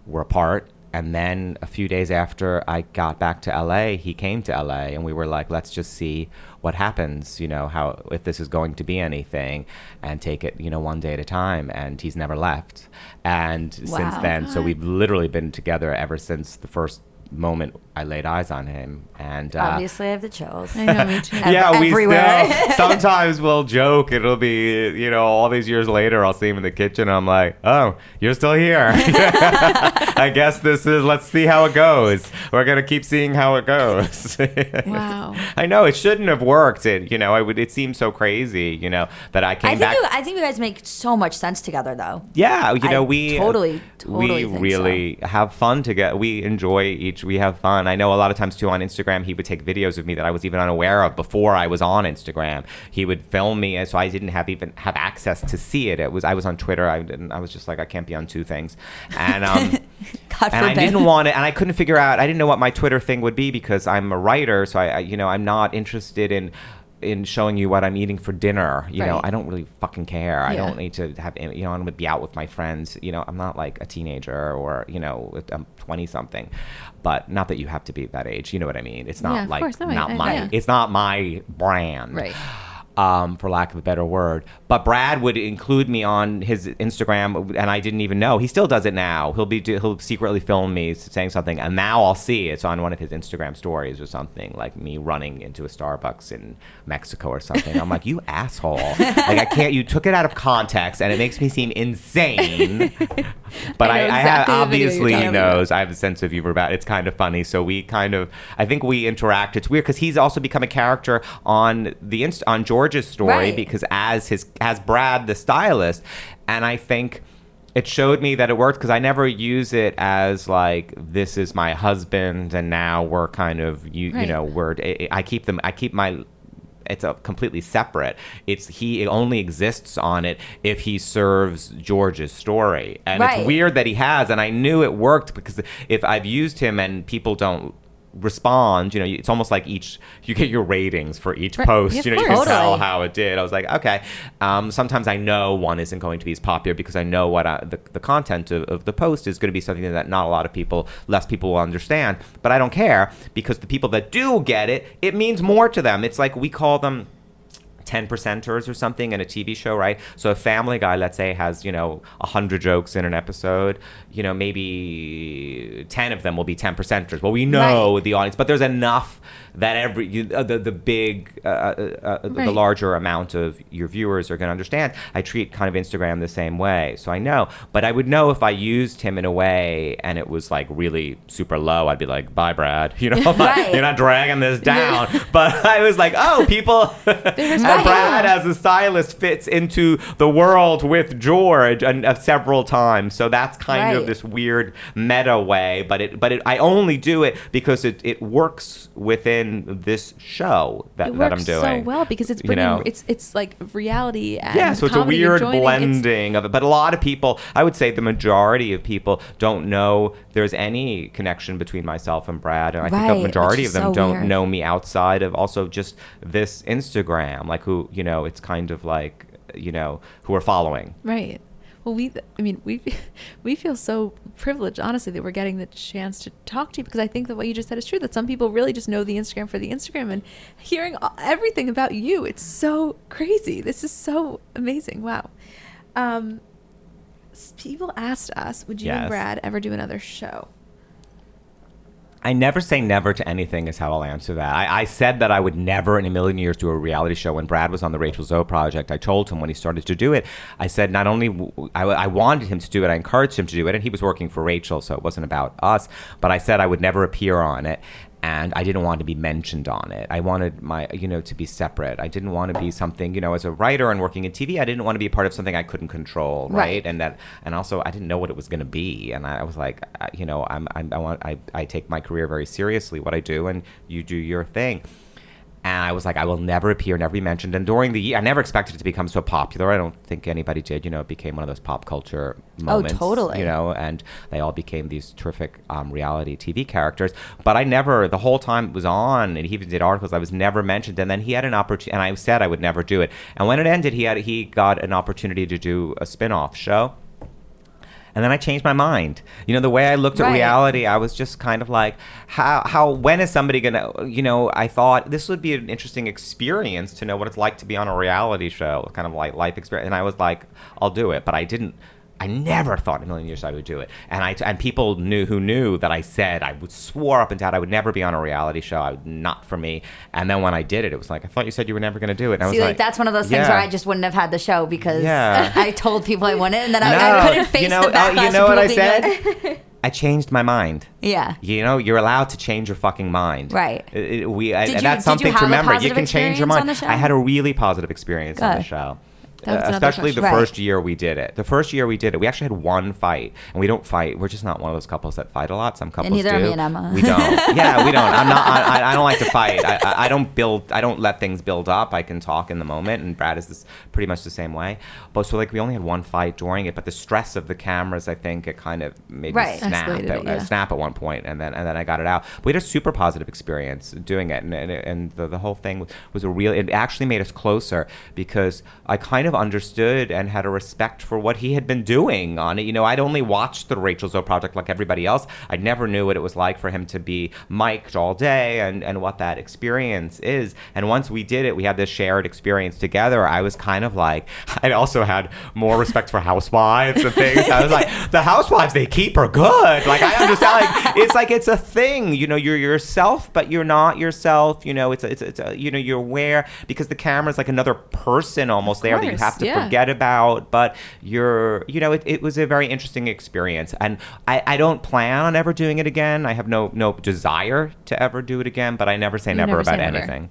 were apart. And then a few days after I got back to LA, he came to LA and we were like, let's just see what happens, you know, how if this is going to be anything and take it, you know, one day at a time. And he's never left. And since then, so we've literally been together ever since the first moment I laid eyes on him. And uh, Obviously, I have the chills. I know, me too. Ev- yeah, we everywhere. still sometimes we'll joke. It'll be you know all these years later. I'll see him in the kitchen. I'm like, oh, you're still here. I guess this is. Let's see how it goes. We're gonna keep seeing how it goes. Wow. I know it shouldn't have worked. It you know I would. It seems so crazy. You know that I came I think back. you, I think you guys make so much sense together, though. Yeah, you know I we totally, totally we think really have fun together. We enjoy each. We have fun. I know a lot of times too on Instagram, he would take videos of me that I was even unaware of before I was on Instagram. He would film me, and so I didn't have even have access to see it. It was I was on Twitter. I didn't. I was just like I can't be on two things, and um. God and I didn't want it, and I couldn't figure out. I didn't know what my Twitter thing would be because I'm a writer, so I, I you know, I'm not interested in in showing you what I'm eating for dinner. You know, I don't really fucking care. I don't need to have, you know, I'm gonna be out with my friends. You know, I'm not like a teenager or you know, I'm 20 something. But not that you have to be that age. You know what I mean? It's not Yeah, like course. No, I- not I- my. yeah. It's not my brand. Right. Um, for lack of a better word. But Brad would include me on his Instagram, and I didn't even know. He still does it now. He'll be he'll secretly film me saying something, and now I'll see it's on one of his Instagram stories or something, like me running into a Starbucks in Mexico or something. I'm like, you asshole! like I can't. You took it out of context, and it makes me seem insane. But I, I know I, have exactly the video you're obviously he talking about. knows I have a sense of humor about it. It's kind of funny. So we kind of, I think we interact. It's weird because he's also become a character on the inst- on George's story Right. because as his as Brad the stylist, and I think it showed me that it worked because I never use it as like this is my husband and now we're kind of you you know we're I I keep them I keep my it's a completely separate. It's he only exists on it if he serves George's story, and Right. it's weird that he has. And I knew it worked because if I've used him and people don't respond, you know, it's almost like each you get your ratings for each Right. post. Yeah, you know, you can course. tell how it did. I was like, okay. Um, sometimes I know one isn't going to be as popular because I know what I, the the content of, of the post is going to be something that not a lot of people, less people will understand. But I don't care because the people that do get it, it means more to them. It's like we call them 10 percenters or something in a TV show, right? So a family guy, let's say, has, you know, 100 jokes in an episode, you know, maybe 10 of them will be 10 percenters. Well, we know Right. the audience, but there's enough that every, you, uh, the, the big, uh, uh, uh, the larger amount of your viewers are going to understand. I treat kind of Instagram the same way. So I know, but I would know if I used him in a way and it was like really super low, I'd be like, bye, Brad. You know, Right. you're not dragging this down. but I was like, oh, people. Brad, as a stylist, fits into the world with George and uh, several times. So that's kind of this weird meta way. But it, but it, I only do it because it, it works within this show that, it that I'm doing. so well because it's You know? it's it's like reality and Yeah, so it's a weird joining. It's- blending of it. But a lot of people, I would say the majority of people don't know there's any connection between myself and Brad. And I think Right, a majority of them so don't weird. know me outside of also just this Instagram, like who, you know, it's kind of like, you know, who are following. Right. Well, we, I mean, we, we feel so privileged, honestly, that we're getting the chance to talk to you because I think that what you just said is true. That some people really just know the Instagram for the Instagram and hearing everything about you. It's so crazy. This is so amazing. Wow. Um, people asked us, would you Yes. and Brad ever do another show? I never say never to anything is how I'll answer that. I, I said that I would never in a million years do a reality show. When Brad was on the Rachel Zoe project, I told him when he started to do it, I said not only I wanted him to do it, I encouraged him to do it, and he was working for Rachel, so it wasn't about us. But I said I would never appear on it, and I didn't want to be mentioned on it. I wanted my, you know, to be separate. I didn't want to be something, you know, as a writer and working in TV, I didn't want to be a part of something I couldn't control, right? Right. And that, and also I didn't know what it was going to be, and I was like, I- you know, I'm, I'm I want, I, I take my career very seriously, what I do, and you do your thing. And I was like, I will never appear, never be mentioned. And during the year, I never expected it to become so popular. I don't think anybody did. You know, it became one of those pop culture moments. Oh, totally. You know, and they all became these terrific um, reality TV characters. But I never, the whole time it was on, and he even did articles. I was never mentioned. And then he had an opportunity, and I said I would never do it. And when it ended, he had he got an opportunity to do a spin-off show. And then I changed my mind. You know, the way I looked at reality, I was just kind of like, how, how, when is somebody gonna, you know, I thought this would be an interesting experience to know what it's like to be on a reality show, kind of like life experience. And I was like, I'll do it. But I didn't, I never thought in a million years I would do it. And I, and people knew who knew that I said, I would swore up and down I would never be on a reality show. I would, not for me. And then when I did it, it was like, I thought you said you were never gonna do it. And I See, was like, like, that's one of those things yeah. where I just wouldn't have had the show because Yeah. I told people I wouldn't, and then I, No, I couldn't face you know, the oh, backlash. you know what I said? I changed my mind. yeah. You know, you're allowed to change your fucking mind. Right. It- it- we, I, you- that's something to remember. You can change your mind. on the show? I had a really positive experience on the show. That Uh, especially the question. first year we did it. The first year we did it, we actually had one fight, and we don't fight. We're just not one of those couples that fight a lot. Some couples neither are do. me and Emma. We don't. yeah, we don't. I'm not. I, I- I don't like to fight. I, I, I don't build. I don't let things build up. I can talk in the moment, and Brad is this pretty much the same way. But so like we only had one fight during it, but the stress of the cameras, I think, it kind of made Right. me snap. Escalated at, it, yeah. uh, snap at one point, and then and then I got it out. But we had a super positive experience doing it, and and, and the, the whole thing was a real. It actually made us closer because I kind of understood and had a respect for what he had been doing on it. You know, I'd only watched the Rachel Zoe project like everybody else. I never knew what it was like for him to be mic'd all day and, and what that experience is. And once we did it, we had this shared experience together. I was kind of like, I also had more respect for housewives and things. I was like, the housewives they keep are good. Like I understand, like it's like it's a thing. You know, you're yourself, but you're not yourself. You know, it's a, it's a, it's a, you know you're aware because the camera's like another person almost there that you have to yeah. forget about. But you're you know it, it was a very interesting experience, and I, I don't plan on ever doing it again. I have no no desire to ever do it again. But I never say You never, never about anything.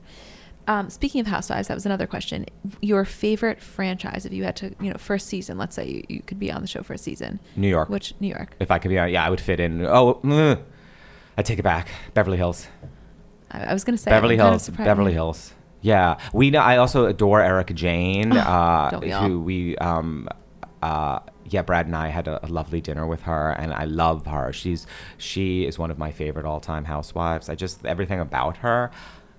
Um, speaking of Housewives, that was another question. Your favorite franchise, if you had to, you know, first season, let's say you, you could be on the show for a season. New York. Which, New York. If I could be, on, yeah, I would fit in. Oh, mm, I take it back. Beverly Hills. I, I was going to say. Beverly I'm kind of Hills. Beverly Hills. Yeah, we know. I also adore Erika Jayne, uh, don't we who we um, uh, yeah, Brad and I had a, a lovely dinner with her, and I love her. She's she is one of my favorite all time housewives. I just everything about her,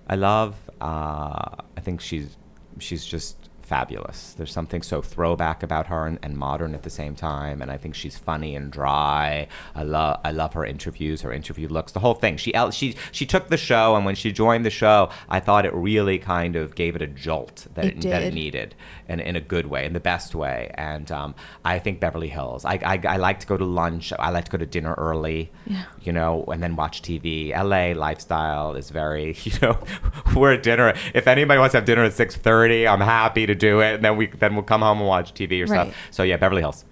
I love. Uh, I think she's she's just fabulous. There's something so throwback about her and, and modern at the same time, and I think she's funny and dry. I love I love her interviews, her interview looks, the whole thing. She she she took the show, and when she joined the show, I thought it really kind of gave it a jolt that It it, that it needed, and in a good way, in the best way. And um, I think Beverly Hills. I, I I like to go to lunch. I like to go to dinner early. Yeah. You know, and then watch TV. LA lifestyle is very, you know, we're at dinner. If anybody wants to have dinner at six thirty, I'm happy to do it. And then we then we'll come home and watch TV or Right. stuff. So yeah, Beverly Hills.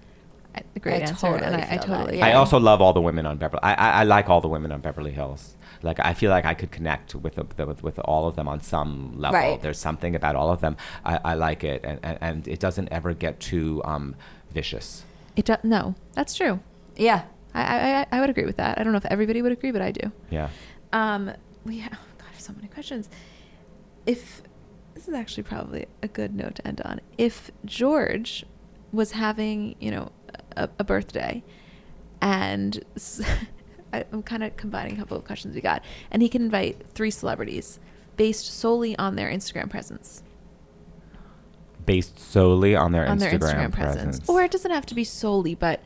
I- A great I answer. totally and I, I totally. yeah. I also love all the women on Beverly. I, I, I like all the women on Beverly Hills. Like I feel like I could connect with the, with, with all of them on some level. Right. There's something about all of them. I, I like it, and, and, and it doesn't ever get too um, vicious. It do, no, that's true. Yeah. I, I I- I would agree with that. I don't know if everybody would agree, but I do. Yeah. Um, we have, oh God, I have so many questions. If this is actually probably a good note to end on, if George was having, you know, a, a birthday, and I'm kind of combining a couple of questions we got, and he can invite three celebrities based solely on their Instagram presence, Based solely on their on Instagram, their Instagram presence. presence, or it doesn't have to be solely, but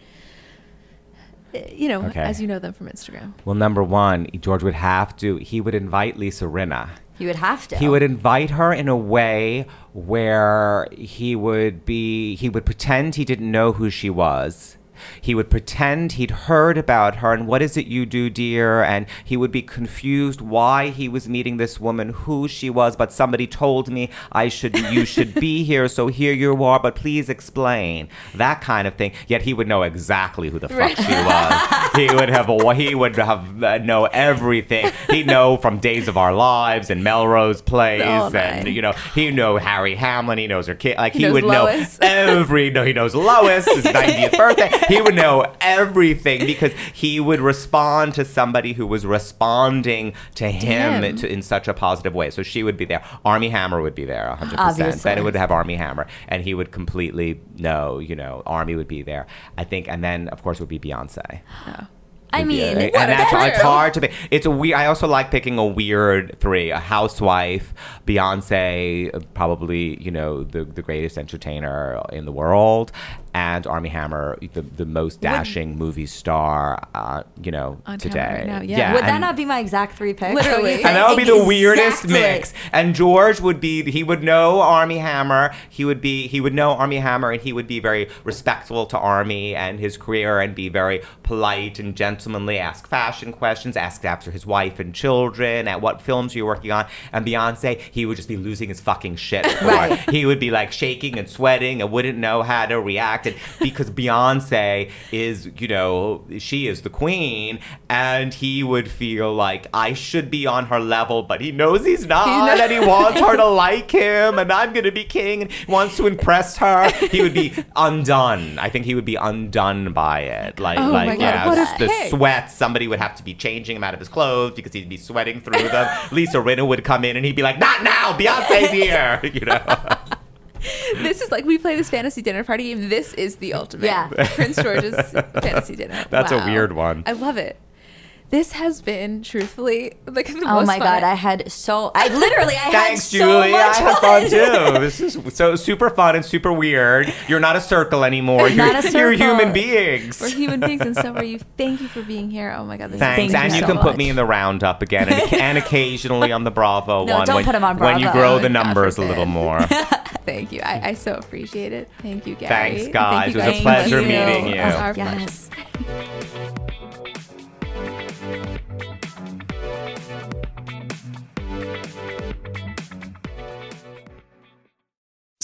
uh, you know, Okay. as you know them from Instagram. well, number one, George would have to. He would invite Lisa Rinna. You would have to. He would invite her in a way where he would be he would pretend he didn't know who she was. He would pretend he'd heard about her and what is it you do, dear? And he would be confused why he was meeting this woman, who she was, but somebody told me I should you should be here, so here you are, but please explain. That kind of thing. Yet he would know exactly who the fuck she was. he would have a, he would have uh, know everything. He'd know from Days of Our Lives and Melrose Place Oh, and you know, he know Harry Hamlin, he knows her kid like He he, knows would Lois. know every no he knows Lois, his 90th birthday. He would know everything because he would respond to somebody who was responding to him. To, in such a positive way. So she would be there. Armie Hammer would be there 100%. Obviously. Then it would have Armie Hammer and he would completely know, you know, Armie would be there. I think and then of course would be Beyonce. I mean, and that's true. it's hard to pick. It's a weird. I also like picking a weird three: a housewife, Beyonce, probably you know the the greatest entertainer in the world, and Armie Hammer, the the most dashing movie star, uh, you know, On today. right now, yeah. Would that not be my exact three picks? Literally. What do you and that would be the think? weirdest Exactly. mix. And George would be he would know Armie Hammer. He would be he would know Armie Hammer and he would be very respectful to Armie and his career and be very polite and gentlemanly, ask fashion questions, ask after his wife and children, at what films you're working on. And Beyonce, he would just be losing his fucking shit. Right. He would be like shaking and sweating and wouldn't know how to react. And because Beyonce is, you know, she is the queen, and he would feel like I should be on her level, but he knows he's not, knows- and he wants her to like him, and I'm gonna be king, and wants to impress her. He would be undone. I think he would be undone by it. Like, Oh like yeah, the pick. sweats. Somebody would have to be changing him out of his clothes because he'd be sweating through them. Lisa Rinna would come in, and he'd be like, "Not now, Beyonce's here," you know. this is like we play this fantasy dinner party game. This is the ultimate Yeah. Prince George's fantasy dinner. That's a weird one. I love it. This has been truthfully like the Oh most my fun god, I had so I literally I Thanks, had Julie. so much I had fun fun. too. This is so super fun and super weird. You're not a circle anymore. You're, Not a you're human beings. We're human beings, and so are you. Thank you for being here. Oh my god, this Thanks, is Thank and you you so can put me in the roundup again, and, and occasionally on the Bravo No, one. don't when, put 'em on when you grow Oh, the God numbers a little more. Thank you. I, I so appreciate it. Thank you, Gary. Thanks, Thank guys. you It was a pleasure you. meeting you. It's our pleasure.